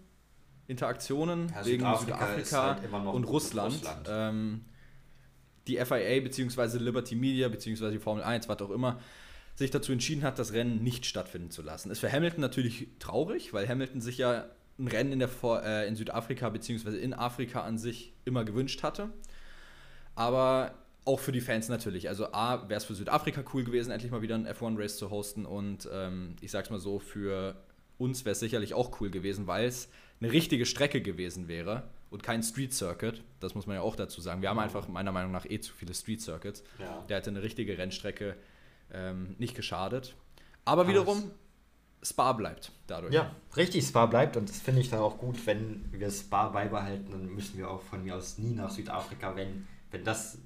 Interaktionen Ja, wegen Südafrika Südafrika, halt und Russland, Russland. Ähm, die FIA bzw. Liberty Media bzw. die Formel 1, was auch immer, sich dazu entschieden hat, das Rennen nicht stattfinden zu lassen. Ist für Hamilton natürlich traurig, weil Hamilton sich ja ein Rennen in, der äh, in Südafrika bzw. in Afrika an sich immer gewünscht hatte. Aber auch für die Fans natürlich. Also A, wäre es für Südafrika cool gewesen, endlich mal wieder ein F1-Race zu hosten. Und ähm, ich sag's mal so, für uns wäre es sicherlich auch cool gewesen, weil es eine richtige Strecke gewesen wäre und kein Street Circuit. Das muss man ja auch dazu sagen. Wir haben einfach meiner Meinung nach eh zu viele Street Circuits. Ja. Der hätte eine richtige Rennstrecke ähm, nicht geschadet. Aber wiederum, Spa bleibt dadurch. Ja, richtig, Spa bleibt und das finde ich dann auch gut, wenn wir Spa beibehalten, dann müssen wir auch von mir aus nie nach Südafrika, wenn, wenn das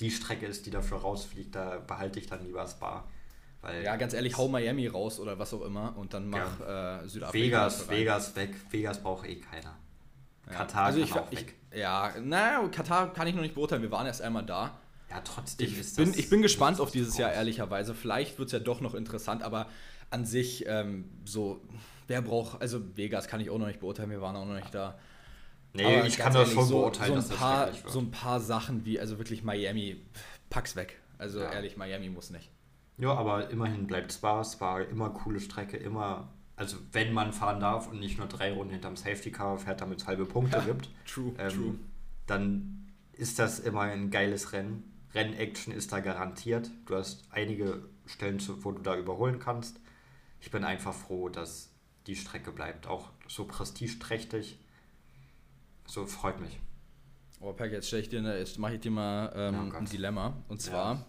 die Strecke ist, die dafür rausfliegt, da behalte ich dann lieber Spa. Weil Ja, ganz ehrlich, hau Miami raus oder was auch immer und dann mach äh, Südafrika. Vegas. Vegas weg, Vegas braucht eh keiner. Ja. Katar also kann ich, auch ich, weg. Ja, naja, Katar kann ich noch nicht beurteilen. Wir waren erst einmal da. Ja, trotzdem Ich ist bin, das. ich bin gespannt auf dieses Jahr, ehrlicherweise. Vielleicht wird es ja doch noch interessant, aber an sich ähm, so, wer braucht, also Vegas kann ich auch noch nicht beurteilen, wir waren auch noch nicht da. Nee, Aber ich kann das schon so, beurteilen, so ein dass das paar, schrecklich wird. So ein paar Sachen wie, also wirklich Miami, pack's weg. Also Ja. ehrlich, Miami muss nicht. Ja, aber immerhin bleibt Spa. Spa immer coole Strecke, immer. Also, wenn man fahren darf und nicht nur drei Runden hinterm Safety Car fährt, damit es halbe Punkte Ja, gibt, True, ähm, true. dann ist das immer ein geiles Rennen. Rennaction ist da garantiert. Du hast einige Stellen, wo du da überholen kannst. Ich bin einfach froh, dass die Strecke bleibt. Auch so prestigeträchtig. So freut mich. Aber Pack, jetzt stelle ich dir, jetzt mache ich dir mal ähm, Oh ein Dilemma. Und Ja. zwar,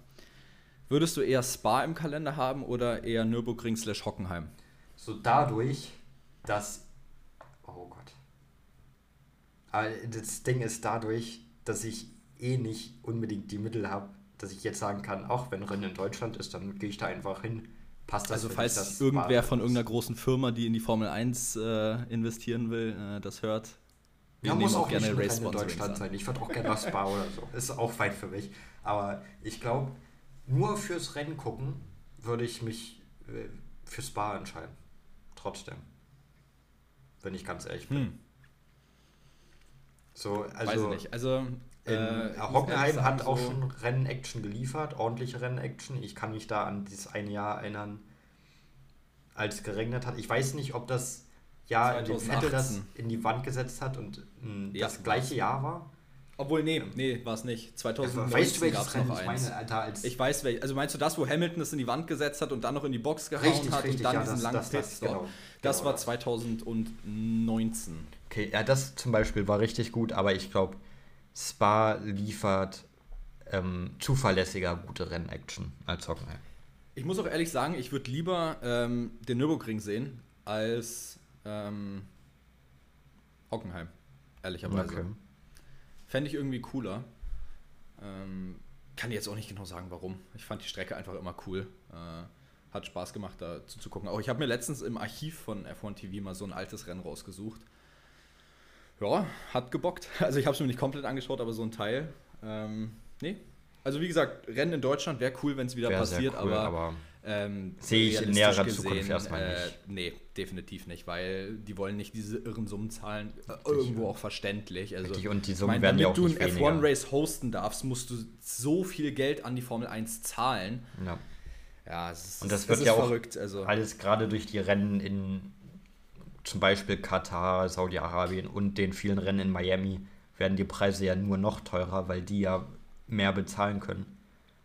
würdest du eher Spa im Kalender haben oder eher Nürburgring slash Hockenheim? So dadurch, dass. Oh Gott. Aber das Ding ist dadurch, dass ich eh nicht unbedingt die Mittel habe, dass ich jetzt sagen kann, auch wenn Rennen in Deutschland ist, dann gehe ich da einfach hin. Passt das Also falls irgendwer von irgendeiner großen Firma, die in die Formel 1 äh, investieren will, äh, das hört, wir Ja, muss auch auch gerne nicht in Deutschland an. sein. Ich würde auch gerne nach Spa oder so. Ist auch weit für mich. Aber ich glaube, nur fürs Rennen gucken würde ich mich äh, für Spa entscheiden. Trotzdem. Wenn ich ganz ehrlich bin. Hm, So, weiß also ich nicht. Also äh, Hockenheim hat auch so- schon Rennen-Action geliefert, ordentliche Rennen-Action. Ich kann mich da an dieses eine Jahr erinnern, als es geregnet hat. Ich weiß nicht, ob das Jahr, in dem Vettel das 2018. in die Wand gesetzt hat und mh, Ja, das gleiche Jahr war. Obwohl, nee, nee, war es nicht. 2019 weißt du, gab welches es noch ich eins. meine, Alter? Als Ich weiß welches. Also meinst du das, wo Hamilton es in die Wand gesetzt hat und dann noch in die Box gehauen Richtig, hat richtig, und dann ja, diesen das- langen das- das, Pitstop? genau. Das Genau war das. 2019. Okay, ja, das zum Beispiel war richtig gut, aber ich glaube, Spa liefert ähm, zuverlässiger gute Rennen-Action als Hockenheim. Ich muss auch ehrlich sagen, ich würde lieber ähm, den Nürburgring sehen als ähm, Hockenheim. Ehrlicherweise. Okay. Fände ich irgendwie cooler. Ähm, kann jetzt auch nicht genau sagen, warum. Ich fand die Strecke einfach immer cool. Äh, hat Spaß gemacht, da zuzugucken. Auch ich habe mir letztens im Archiv von F1 TV mal so ein altes Rennen rausgesucht. Ja, hat gebockt. Also ich habe es mir nicht komplett angeschaut, aber so ein Teil. Ähm, nee. Also wie gesagt, Rennen in Deutschland wäre cool, wenn es wieder Wär passiert, cool, aber, aber ähm, Sehe ich in näherer Zukunft erstmal äh, nicht. Nee, definitiv nicht, weil die wollen nicht diese irren Summen zahlen. Äh, irgendwo auch verständlich. Also, Richtig, und die Summen meine, werden damit ja auch du nicht ein weniger. F1-Race hosten darfst, musst du so viel Geld an die Formel 1 zahlen. ja. Ja, es ist, Und das wird ist ja auch verrückt. Also, alles gerade durch die Rennen in zum Beispiel Katar, Saudi-Arabien und den vielen Rennen in Miami werden die Preise ja nur noch teurer, weil die ja mehr bezahlen können.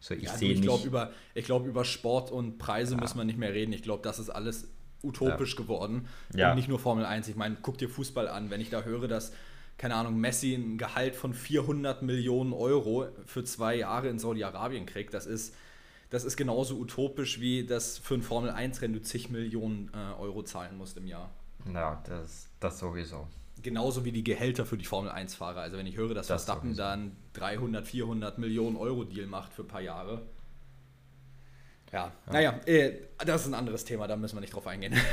So, ich ja, sehe ich glaube, über, ich glaub, über Sport und Preise Ja. müssen wir nicht mehr reden. Ich glaube, das ist alles utopisch geworden. Ja. Und nicht nur Formel 1. Ich meine, guck dir Fußball an. Wenn ich da höre, dass, keine Ahnung, Messi ein Gehalt von 400 Millionen Euro für zwei Jahre in Saudi-Arabien kriegt, das ist, das ist genauso utopisch, wie das für ein Formel 1-Rennen du zig Millionen äh, Euro zahlen musst im Jahr. Ja, das, das sowieso. Genauso wie die Gehälter für die Formel 1-Fahrer. Also wenn ich höre, dass Das Verstappen sowieso. dann 300, 400 Millionen Euro Deal macht für ein paar Jahre. Ja, naja, äh, das ist ein anderes Thema, da müssen wir nicht drauf eingehen.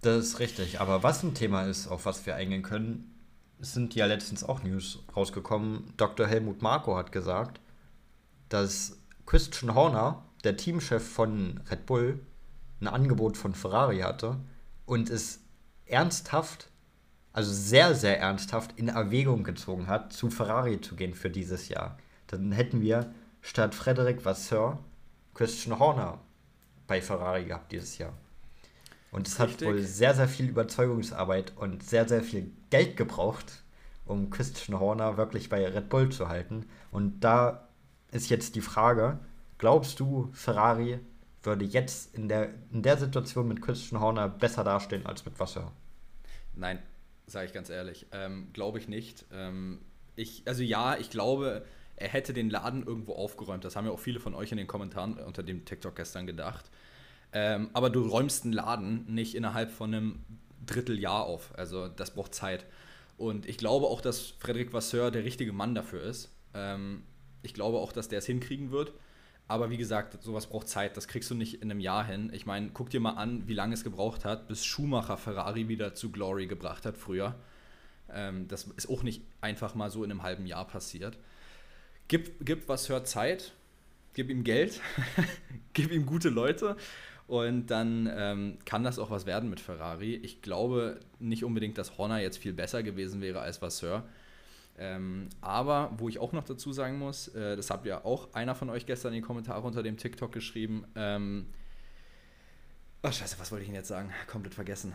Das ist richtig. Aber was ein Thema ist, auf was wir eingehen können, sind ja letztens auch News rausgekommen. Dr. Helmut Marko hat gesagt, dass Christian Horner, der Teamchef von Red Bull, ein Angebot von Ferrari hatte und es ernsthaft, also sehr, sehr ernsthaft in Erwägung gezogen hat, zu Ferrari zu gehen für dieses Jahr. Dann hätten wir statt Frederic Vasseur Christian Horner bei Ferrari gehabt dieses Jahr. Und es hat wohl sehr, sehr viel Überzeugungsarbeit und sehr, sehr viel Geld gebraucht, um Christian Horner wirklich bei Red Bull zu halten. Und da ist jetzt die Frage, glaubst du, Ferrari würde jetzt in der, in der Situation mit Christian Horner besser dastehen als mit Vasseur? Nein, sage ich ganz ehrlich. Ähm, glaube ich nicht. Ähm, ich, also ja, ich glaube, er hätte den Laden irgendwo aufgeräumt. Das haben ja auch viele von euch in den Kommentaren unter dem TikTok gestern gedacht. Ähm, aber du räumst einen Laden nicht innerhalb von einem Dritteljahr auf. Also das braucht Zeit. Und ich glaube auch, dass Frederic Vasseur der richtige Mann dafür ist. Ähm, ich glaube auch, dass der es hinkriegen wird. Aber wie gesagt, sowas braucht Zeit. Das kriegst du nicht in einem Jahr hin. Ich meine, guck dir mal an, wie lange es gebraucht hat, bis Schumacher Ferrari wieder zu Glory gebracht hat früher. Ähm, das ist auch nicht einfach mal so in einem halben Jahr passiert. gib, gib was hört Zeit, gib ihm Geld, gib ihm gute Leute und dann ähm, kann das auch was werden mit Ferrari. Ich glaube nicht unbedingt, dass Horner jetzt viel besser gewesen wäre als Vasseur. Ähm, aber wo ich auch noch dazu sagen muss, äh, das hat ja auch einer von euch gestern in die Kommentare unter dem TikTok geschrieben. Ähm, oh Scheiße, was wollte ich Ihnen jetzt sagen? Komplett vergessen.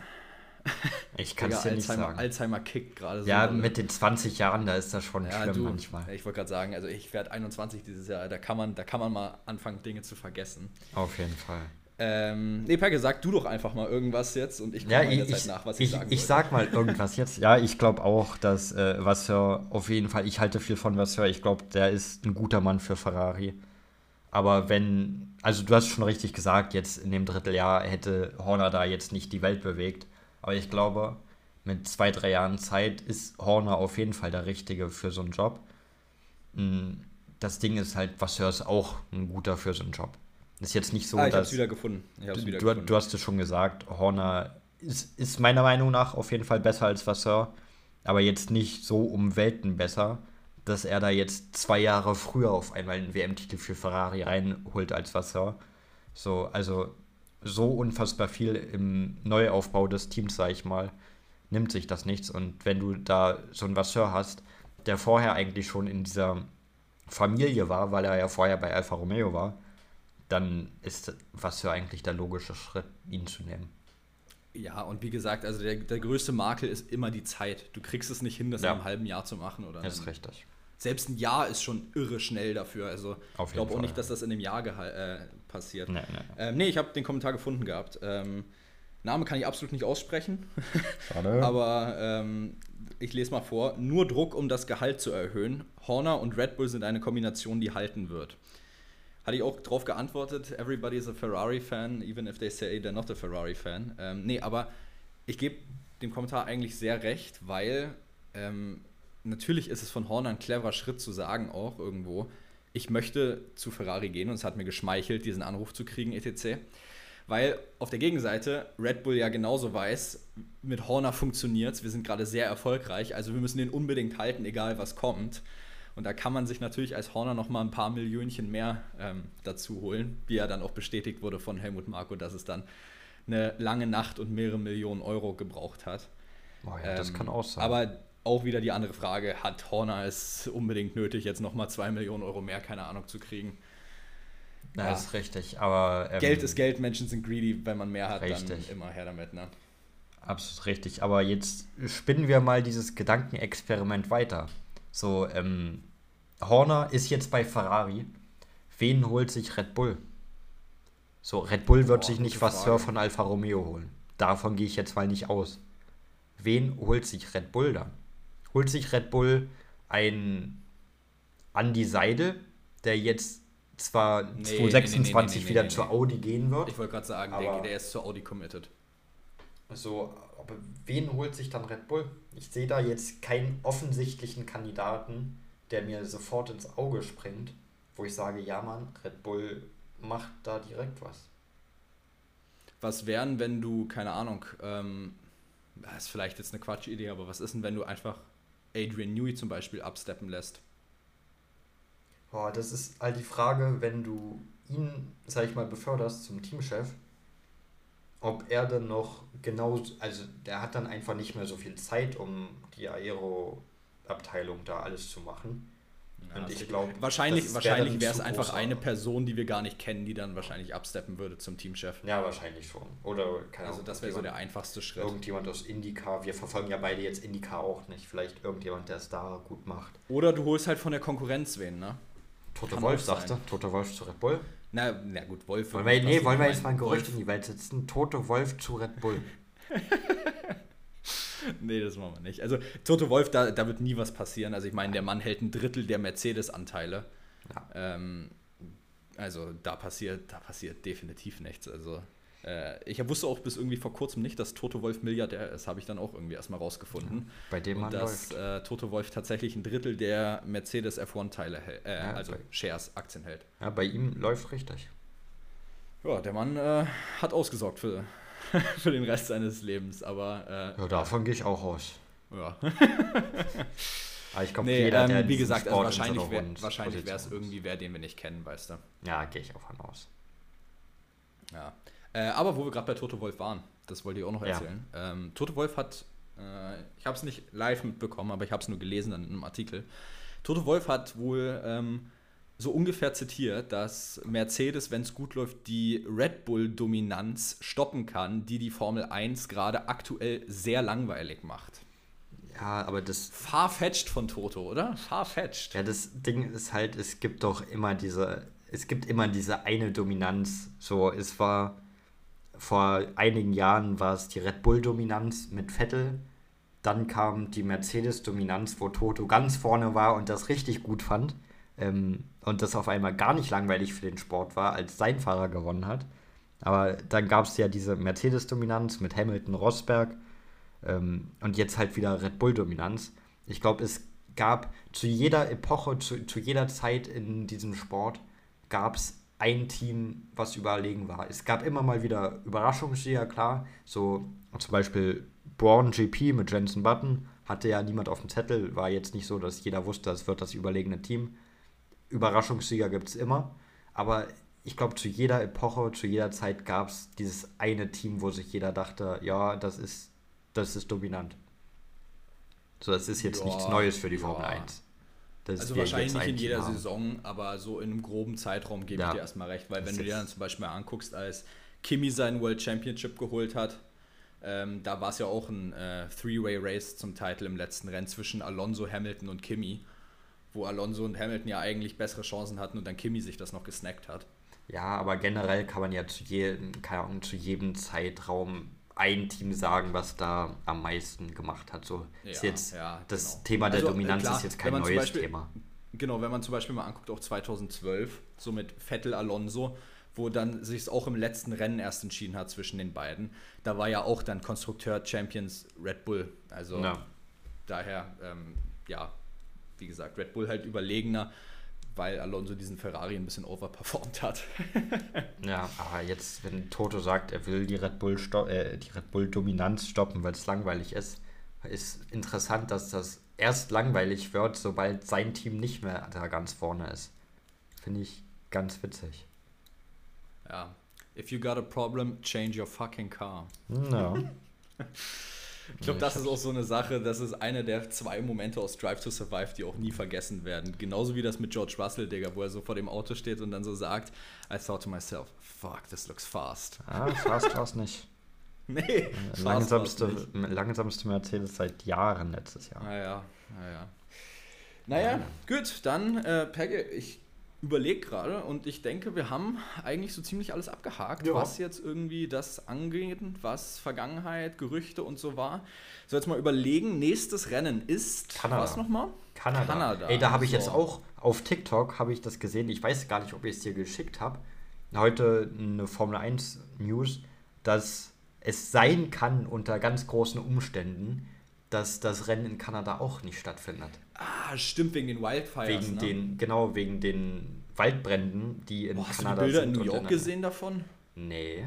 Ich kann es dir nicht sagen. Alzheimer kickt gerade so. Ja, mit den 20 Jahren, da ist das schon ja, schlimm du, manchmal. Ich wollte gerade sagen, also ich werde 21 dieses Jahr, da kann, man, da kann man mal anfangen, Dinge zu vergessen. Auf jeden Fall. Ähm, nee, Perke, sag du doch einfach mal irgendwas jetzt und ich komme ja, mal ich, nach, was ich, ich sagen Ich sag mal irgendwas jetzt. Ja, ich glaube auch, dass äh, Vasseur auf jeden Fall, ich halte viel von Vasseur. Ich glaube, der ist ein guter Mann für Ferrari. Aber wenn, also du hast schon richtig gesagt, jetzt in dem Dritteljahr hätte Horner da jetzt nicht die Welt bewegt. Aber ich glaube, mit zwei, drei Jahren Zeit ist Horner auf jeden Fall der Richtige für so einen Job. Hm, das Ding ist halt, Vasseur ist auch ein guter für so einen Job. Ist jetzt nicht so, ah, ich dass. wieder gefunden. Ich du, wieder du, gefunden. du hast es schon gesagt, Horner ist, ist meiner Meinung nach auf jeden Fall besser als Vasseur, aber jetzt nicht so um Welten besser, dass er da jetzt zwei Jahre früher auf einmal einen WM-Titel für Ferrari reinholt als Vasseur. So, also so unfassbar viel im Neuaufbau des Teams, sag ich mal, nimmt sich das nichts. Und wenn du da so einen Vasseur hast, der vorher eigentlich schon in dieser Familie war, weil er ja vorher bei Alfa Romeo war, dann ist was für eigentlich der logische Schritt, ihn zu nehmen. Ja, und wie gesagt, also der, der größte Makel ist immer die Zeit. Du kriegst es nicht hin, das ja. in einem halben Jahr zu machen. Oder das ist richtig. Selbst ein Jahr ist schon irre schnell dafür. Also ich glaube auch nicht, dass das in einem Jahr äh, passiert. Nee, nee. Ähm, nee ich habe den Kommentar gefunden gehabt. Ähm, Name kann ich absolut nicht aussprechen. Schade. Aber ähm, ich lese mal vor. Nur Druck, um das Gehalt zu erhöhen. Horner und Red Bull sind eine Kombination, die halten wird hatte ich auch drauf geantwortet, everybody is a Ferrari-Fan, even if they say they're not a Ferrari-Fan. Ähm, nee, aber ich gebe dem Kommentar eigentlich sehr recht, weil ähm, natürlich ist es von Horner ein cleverer Schritt zu sagen, auch irgendwo, ich möchte zu Ferrari gehen und es hat mir geschmeichelt, diesen Anruf zu kriegen, etc. Weil auf der Gegenseite Red Bull ja genauso weiß, mit Horner funktioniert es, wir sind gerade sehr erfolgreich, also wir müssen den unbedingt halten, egal was kommt. Und da kann man sich natürlich als Horner noch mal ein paar Millionchen mehr ähm, dazu holen, wie ja dann auch bestätigt wurde von Helmut Marko, dass es dann eine lange Nacht und mehrere Millionen Euro gebraucht hat. Oh ja, ähm, das kann auch sein. Aber auch wieder die andere Frage, hat Horner es unbedingt nötig, jetzt noch mal zwei Millionen Euro mehr, keine Ahnung, zu kriegen? Na, ja. ist richtig, aber... Ähm, Geld ist Geld, Menschen sind greedy, wenn man mehr hat, richtig. dann immer her damit, ne? Absolut richtig, aber jetzt spinnen wir mal dieses Gedankenexperiment weiter. So, ähm, Horner ist jetzt bei Ferrari. Wen holt sich Red Bull? So, Red Bull wird Boah, sich nicht was Sir von Alfa Romeo holen. Davon gehe ich jetzt mal nicht aus. Wen holt sich Red Bull dann? Holt sich Red Bull ein Andy Seidel, der jetzt zwar nee, 2026 nee, nee, wieder zu Audi gehen wird. Ich wollte gerade sagen, der, der, ist zu Audi committed. So, aber wen holt sich dann Red Bull? Ich sehe da jetzt keinen offensichtlichen Kandidaten, der mir sofort ins Auge springt, wo ich sage, ja Mann, Red Bull macht da direkt was. Was wären, wenn du, keine Ahnung, ähm, das ist vielleicht jetzt eine Quatschidee, aber was ist denn, wenn du einfach Adrian Newey zum Beispiel absteppen lässt? Boah, das ist halt die Frage, wenn du ihn, sag ich mal, beförderst zum Teamchef, ob er dann noch genau, also der hat dann einfach nicht mehr so viel Zeit, um die Aero Abteilung da alles zu machen. Ja, und ich glaube, wahrscheinlich, wahrscheinlich wäre es einfach eine Person, die wir gar nicht kennen, die dann wahrscheinlich absteppen würde zum Teamchef. Ja, wahrscheinlich schon. Oder keine Also das wäre so der einfachste Schritt. Irgendjemand aus Indica. Wir verfolgen ja beide jetzt Indica auch nicht. Vielleicht irgendjemand, der es da gut macht. Oder du holst halt von der Konkurrenz wen, ne? Tote Wolf, sagte. Tote Wolf zu Red Bull. Na, na gut, Wolf. Wollen wir, nee, wollen wir jetzt mal ein Gerücht Wolf. in die Welt setzen? Tote Wolf zu Red Bull. nee, das machen wir nicht. Also Toto Wolf, da, da wird nie was passieren. Also ich meine, der Mann hält ein Drittel der Mercedes-Anteile. Ja. Ähm, also da passiert, da passiert definitiv nichts. Also äh, ich wusste auch bis irgendwie vor kurzem nicht, dass Toto Wolf Milliardär ist. Habe ich dann auch irgendwie erstmal rausgefunden. Ja, bei dem Und dass äh, Toto Wolf tatsächlich ein Drittel der Mercedes F1-Teile, äh, ja, also Shares, Aktien hält. Ja, bei ihm läuft richtig. Ja, der Mann äh, hat ausgesorgt für, für den Rest seines Lebens. Aber äh, ja, davon gehe ich auch aus. Ja. Aber ich glaube, Nee, jeder, der ähm, wie gesagt, also wahrscheinlich wäre wahrscheinlich wäre es irgendwie wer, den wir nicht kennen, weißt du. Ja, gehe ich auch von aus. Ja. Äh, aber wo wir gerade bei Toto Wolf waren, das wollte ich auch noch Ja. erzählen. Ähm, Toto Wolf hat, äh, ich habe es nicht live mitbekommen, aber ich habe es nur gelesen in einem Artikel. Toto Wolf hat wohl ähm, so ungefähr zitiert, dass Mercedes, wenn es gut läuft, die Red Bull-Dominanz stoppen kann, die die Formel 1 gerade aktuell sehr langweilig macht. Ja, aber das, Farfetched von Toto, oder? Farfetched. ja, das Ding ist halt, es gibt doch immer diese, es gibt immer diese eine Dominanz. So, es war vor einigen Jahren war es die Red Bull-Dominanz mit Vettel. Dann kam die Mercedes-Dominanz, wo Toto ganz vorne war und das richtig gut fand. Ähm, und das auf einmal gar nicht langweilig für den Sport war, als sein Fahrer gewonnen hat. Aber dann gab es ja diese Mercedes-Dominanz mit Hamilton, Rosberg ähm, und jetzt halt wieder Red Bull-Dominanz. Ich glaube, es gab zu jeder Epoche, zu, zu jeder Zeit in diesem Sport, gab es ein Team, was überlegen war. Es gab immer mal wieder Überraschungssieger, klar. So zum Beispiel Braun GP mit Jensen Button hatte ja niemand auf dem Zettel. War jetzt nicht so, dass jeder wusste, es wird das überlegene Team. Überraschungssieger gibt es immer. Aber ich glaube, zu jeder Epoche, zu jeder Zeit gab es dieses eine Team, wo sich jeder dachte, ja, das ist, das ist dominant. So, das ist jetzt Ja, nichts Neues für die ja. Formel 1. Das Also wahrscheinlich nicht in jeder haben. Saison, aber so in einem groben Zeitraum gebe Ja. ich dir erstmal recht, weil Das wenn du dir dann zum Beispiel mal anguckst, als Kimi seinen World Championship geholt hat, ähm, da war es ja auch ein äh, Three-Way-Race zum Titel im letzten Rennen zwischen Alonso, Hamilton und Kimi, wo Alonso und Hamilton ja eigentlich bessere Chancen hatten und dann Kimi sich das noch gesnackt hat. Ja, aber generell kann man ja zu jedem, keine Ahnung, zu jedem Zeitraum ein Team sagen, was da am meisten gemacht hat. So ist Ja, jetzt ja, das genau. Thema der Also, äh, Dominanz klar, ist jetzt kein neues Beispiel- Thema. Genau, wenn man zum Beispiel mal anguckt, auch 2012, so mit Vettel Alonso, wo dann sich es auch im letzten Rennen erst entschieden hat zwischen den beiden. Da war ja auch dann Konstrukteur Champions Red Bull. Also Ja. daher, ähm, ja, wie gesagt, Red Bull halt überlegener, weil Alonso diesen Ferrari ein bisschen overperformt hat. Ja, aber jetzt, wenn Toto sagt, er will die Red Bull äh, die Red Bull Dominanz stoppen, weil es langweilig ist, ist interessant, dass das erst langweilig wird, sobald sein Team nicht mehr da ganz vorne ist. Finde ich ganz witzig. ja. If you got a problem, change your fucking car. Ja. Ich glaube, das ist auch so eine Sache, das ist eine der zwei Momente aus Drive to Survive, die auch nie vergessen werden. Genauso wie das mit George Russell, Digga, wo er so vor dem Auto steht und dann so sagt, I thought to myself, fuck, this looks fast. Ah, fast war es nicht. Nee, Langsamste, war's nicht. langsamste Mercedes seit Jahren letztes Jahr. Naja, naja. Naja, gut, dann, äh, Peggy, ich überlege gerade und ich denke, wir haben eigentlich so ziemlich alles abgehakt, Ja. was jetzt irgendwie das angeht, was Vergangenheit, Gerüchte und so war. So, jetzt mal überlegen, nächstes Rennen ist Kanada. was nochmal? Kanada. Kanada, Ey, da habe ich so. jetzt auch auf TikTok habe ich das gesehen. Ich weiß gar nicht, ob ich es dir geschickt habe. Heute eine Formel 1 News, dass es sein kann unter ganz großen Umständen, dass das Rennen in Kanada auch nicht stattfindet. Ah, stimmt, wegen den Wildfires. wegen ne? den genau wegen den Waldbränden, die in Boah, hast Kanada du die Bilder in. New York in- gesehen davon? Nee,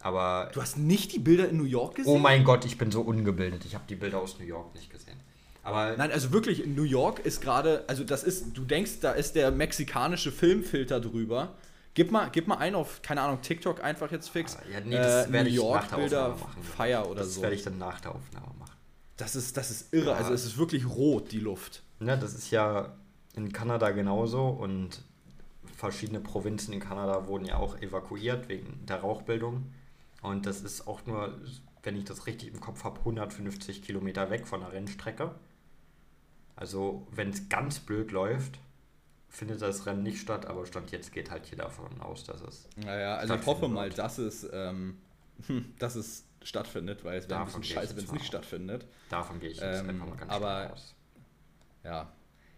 aber Du hast nicht die Bilder in New York gesehen? oh mein Gott, ich bin so ungebildet. Ich habe die Bilder aus New York nicht gesehen. Aber Nein, also wirklich, in New York ist gerade, also das ist, du denkst, da ist der mexikanische Filmfilter drüber. Gib mal, gib mal ein auf, keine Ahnung, TikTok einfach jetzt fix. ja, nee, das äh, werde New ich nach York der Bilder Aufnahme machen. Fire oder das so. werde ich dann nach der Aufnahme machen. Das ist, das ist irre, Ja. also es ist wirklich rot, die Luft. Ne, das ist ja in Kanada genauso und verschiedene Provinzen in Kanada wurden ja auch evakuiert wegen der Rauchbildung. Und das ist auch nur, wenn ich das richtig im Kopf habe, 150 Kilometer weg von der Rennstrecke. Also wenn es ganz blöd läuft, findet das Rennen nicht statt, aber Stand jetzt geht halt jeder davon aus, dass es Naja, also ich hoffe mal, dass es, ähm, dass es stattfindet, weil es wäre ein bisschen scheiße, wenn es nicht stattfindet. davon gehe ich jetzt Ähm, einfach mal ganz aber- aus. Ja.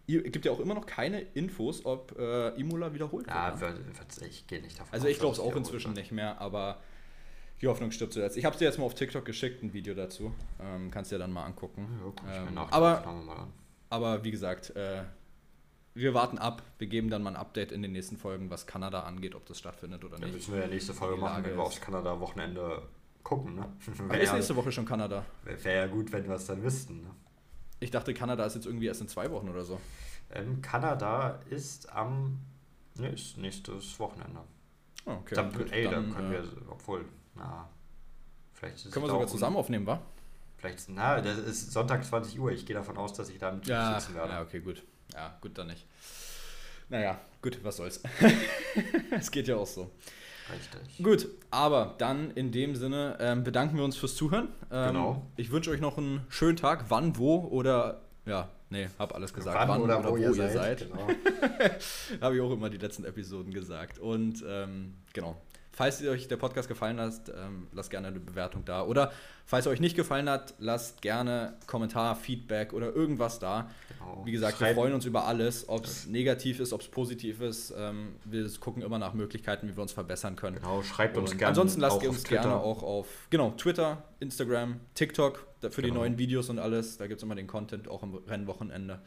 Ihr gibt ja auch immer noch keine Infos, ob äh, Imola wiederholt Ja, ne? wird, wird, ich gehe nicht davon Also aus, ich glaube es auch inzwischen wird. nicht mehr, aber die Hoffnung stirbt zuletzt. Ich habe dir jetzt mal auf TikTok geschickt, ein Video dazu. Ähm, kannst dir dann mal angucken. Ja, guck ich mir Ähm, aber, mal an. aber wie gesagt, äh, wir warten ab. Wir geben dann mal ein Update in den nächsten Folgen, was Kanada angeht, ob das stattfindet oder Dann nicht. müssen wir ja nächste Folge machen, wenn wir aufs Kanada-Wochenende gucken, ne? Aber Wäre ist nächste Woche schon Kanada. wär ja gut, wenn wir es dann wüssten, ne? Ich dachte, Kanada ist jetzt irgendwie erst in zwei Wochen oder so. Ähm, Kanada ist am ne, ist nächstes Wochenende. Oh, okay. dann, gut, ey, dann, dann können äh, wir, obwohl, na, vielleicht ist es können wir sogar zusammen aufnehmen, wa? Vielleicht, na, das ist Sonntag 20 Uhr. Ich gehe davon aus, dass ich da Team Ja, sitzen werde. ja, okay, gut. Ja, gut, dann nicht. Naja, gut, was soll's. es geht ja auch so. Richtig. Gut, aber dann in dem Sinne ähm, bedanken wir uns fürs Zuhören. Ähm, Genau. Ich wünsche euch noch einen schönen Tag. Wann, wo oder ja, nee, hab alles gesagt. Wann, oder, wo, ihr seid. Genau. Habe ich auch immer die letzten Episoden gesagt. Und ähm, genau. Falls euch der Podcast gefallen hat, ähm, lasst gerne eine Bewertung da. Oder falls euch nicht gefallen hat, lasst gerne Kommentar, Feedback oder irgendwas da. Genau. Wie gesagt, wir Schreibt- freuen uns über alles, ob es negativ ist, ob es positiv ist. Ähm, wir gucken immer nach Möglichkeiten, wie wir uns verbessern können. Genau, schreibt uns Und gerne. ansonsten lasst ihr uns gerne auch auf genau, Twitter, Instagram, TikTok für die Genau. neuen Videos und alles. Da gibt es immer den Content, auch am Rennwochenende.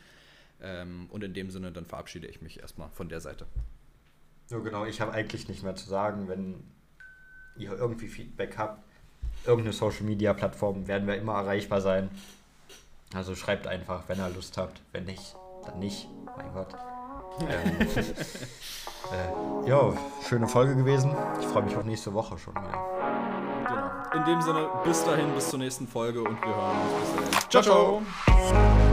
Ähm, und in dem Sinne, dann verabschiede ich mich erstmal von der Seite. Ja, genau, ich habe eigentlich nicht mehr zu sagen. Wenn ihr irgendwie Feedback habt, irgendeine Social Media Plattform, werden wir immer erreichbar sein. Also schreibt einfach, wenn ihr Lust habt. Wenn nicht, dann nicht. Mein Gott. ähm, äh, ja, schöne Folge gewesen. Ich freue mich auf nächste Woche schon wieder. Genau. In dem Sinne, bis dahin, bis zur nächsten Folge und wir hören uns bis dahin. Ciao, ciao. Wie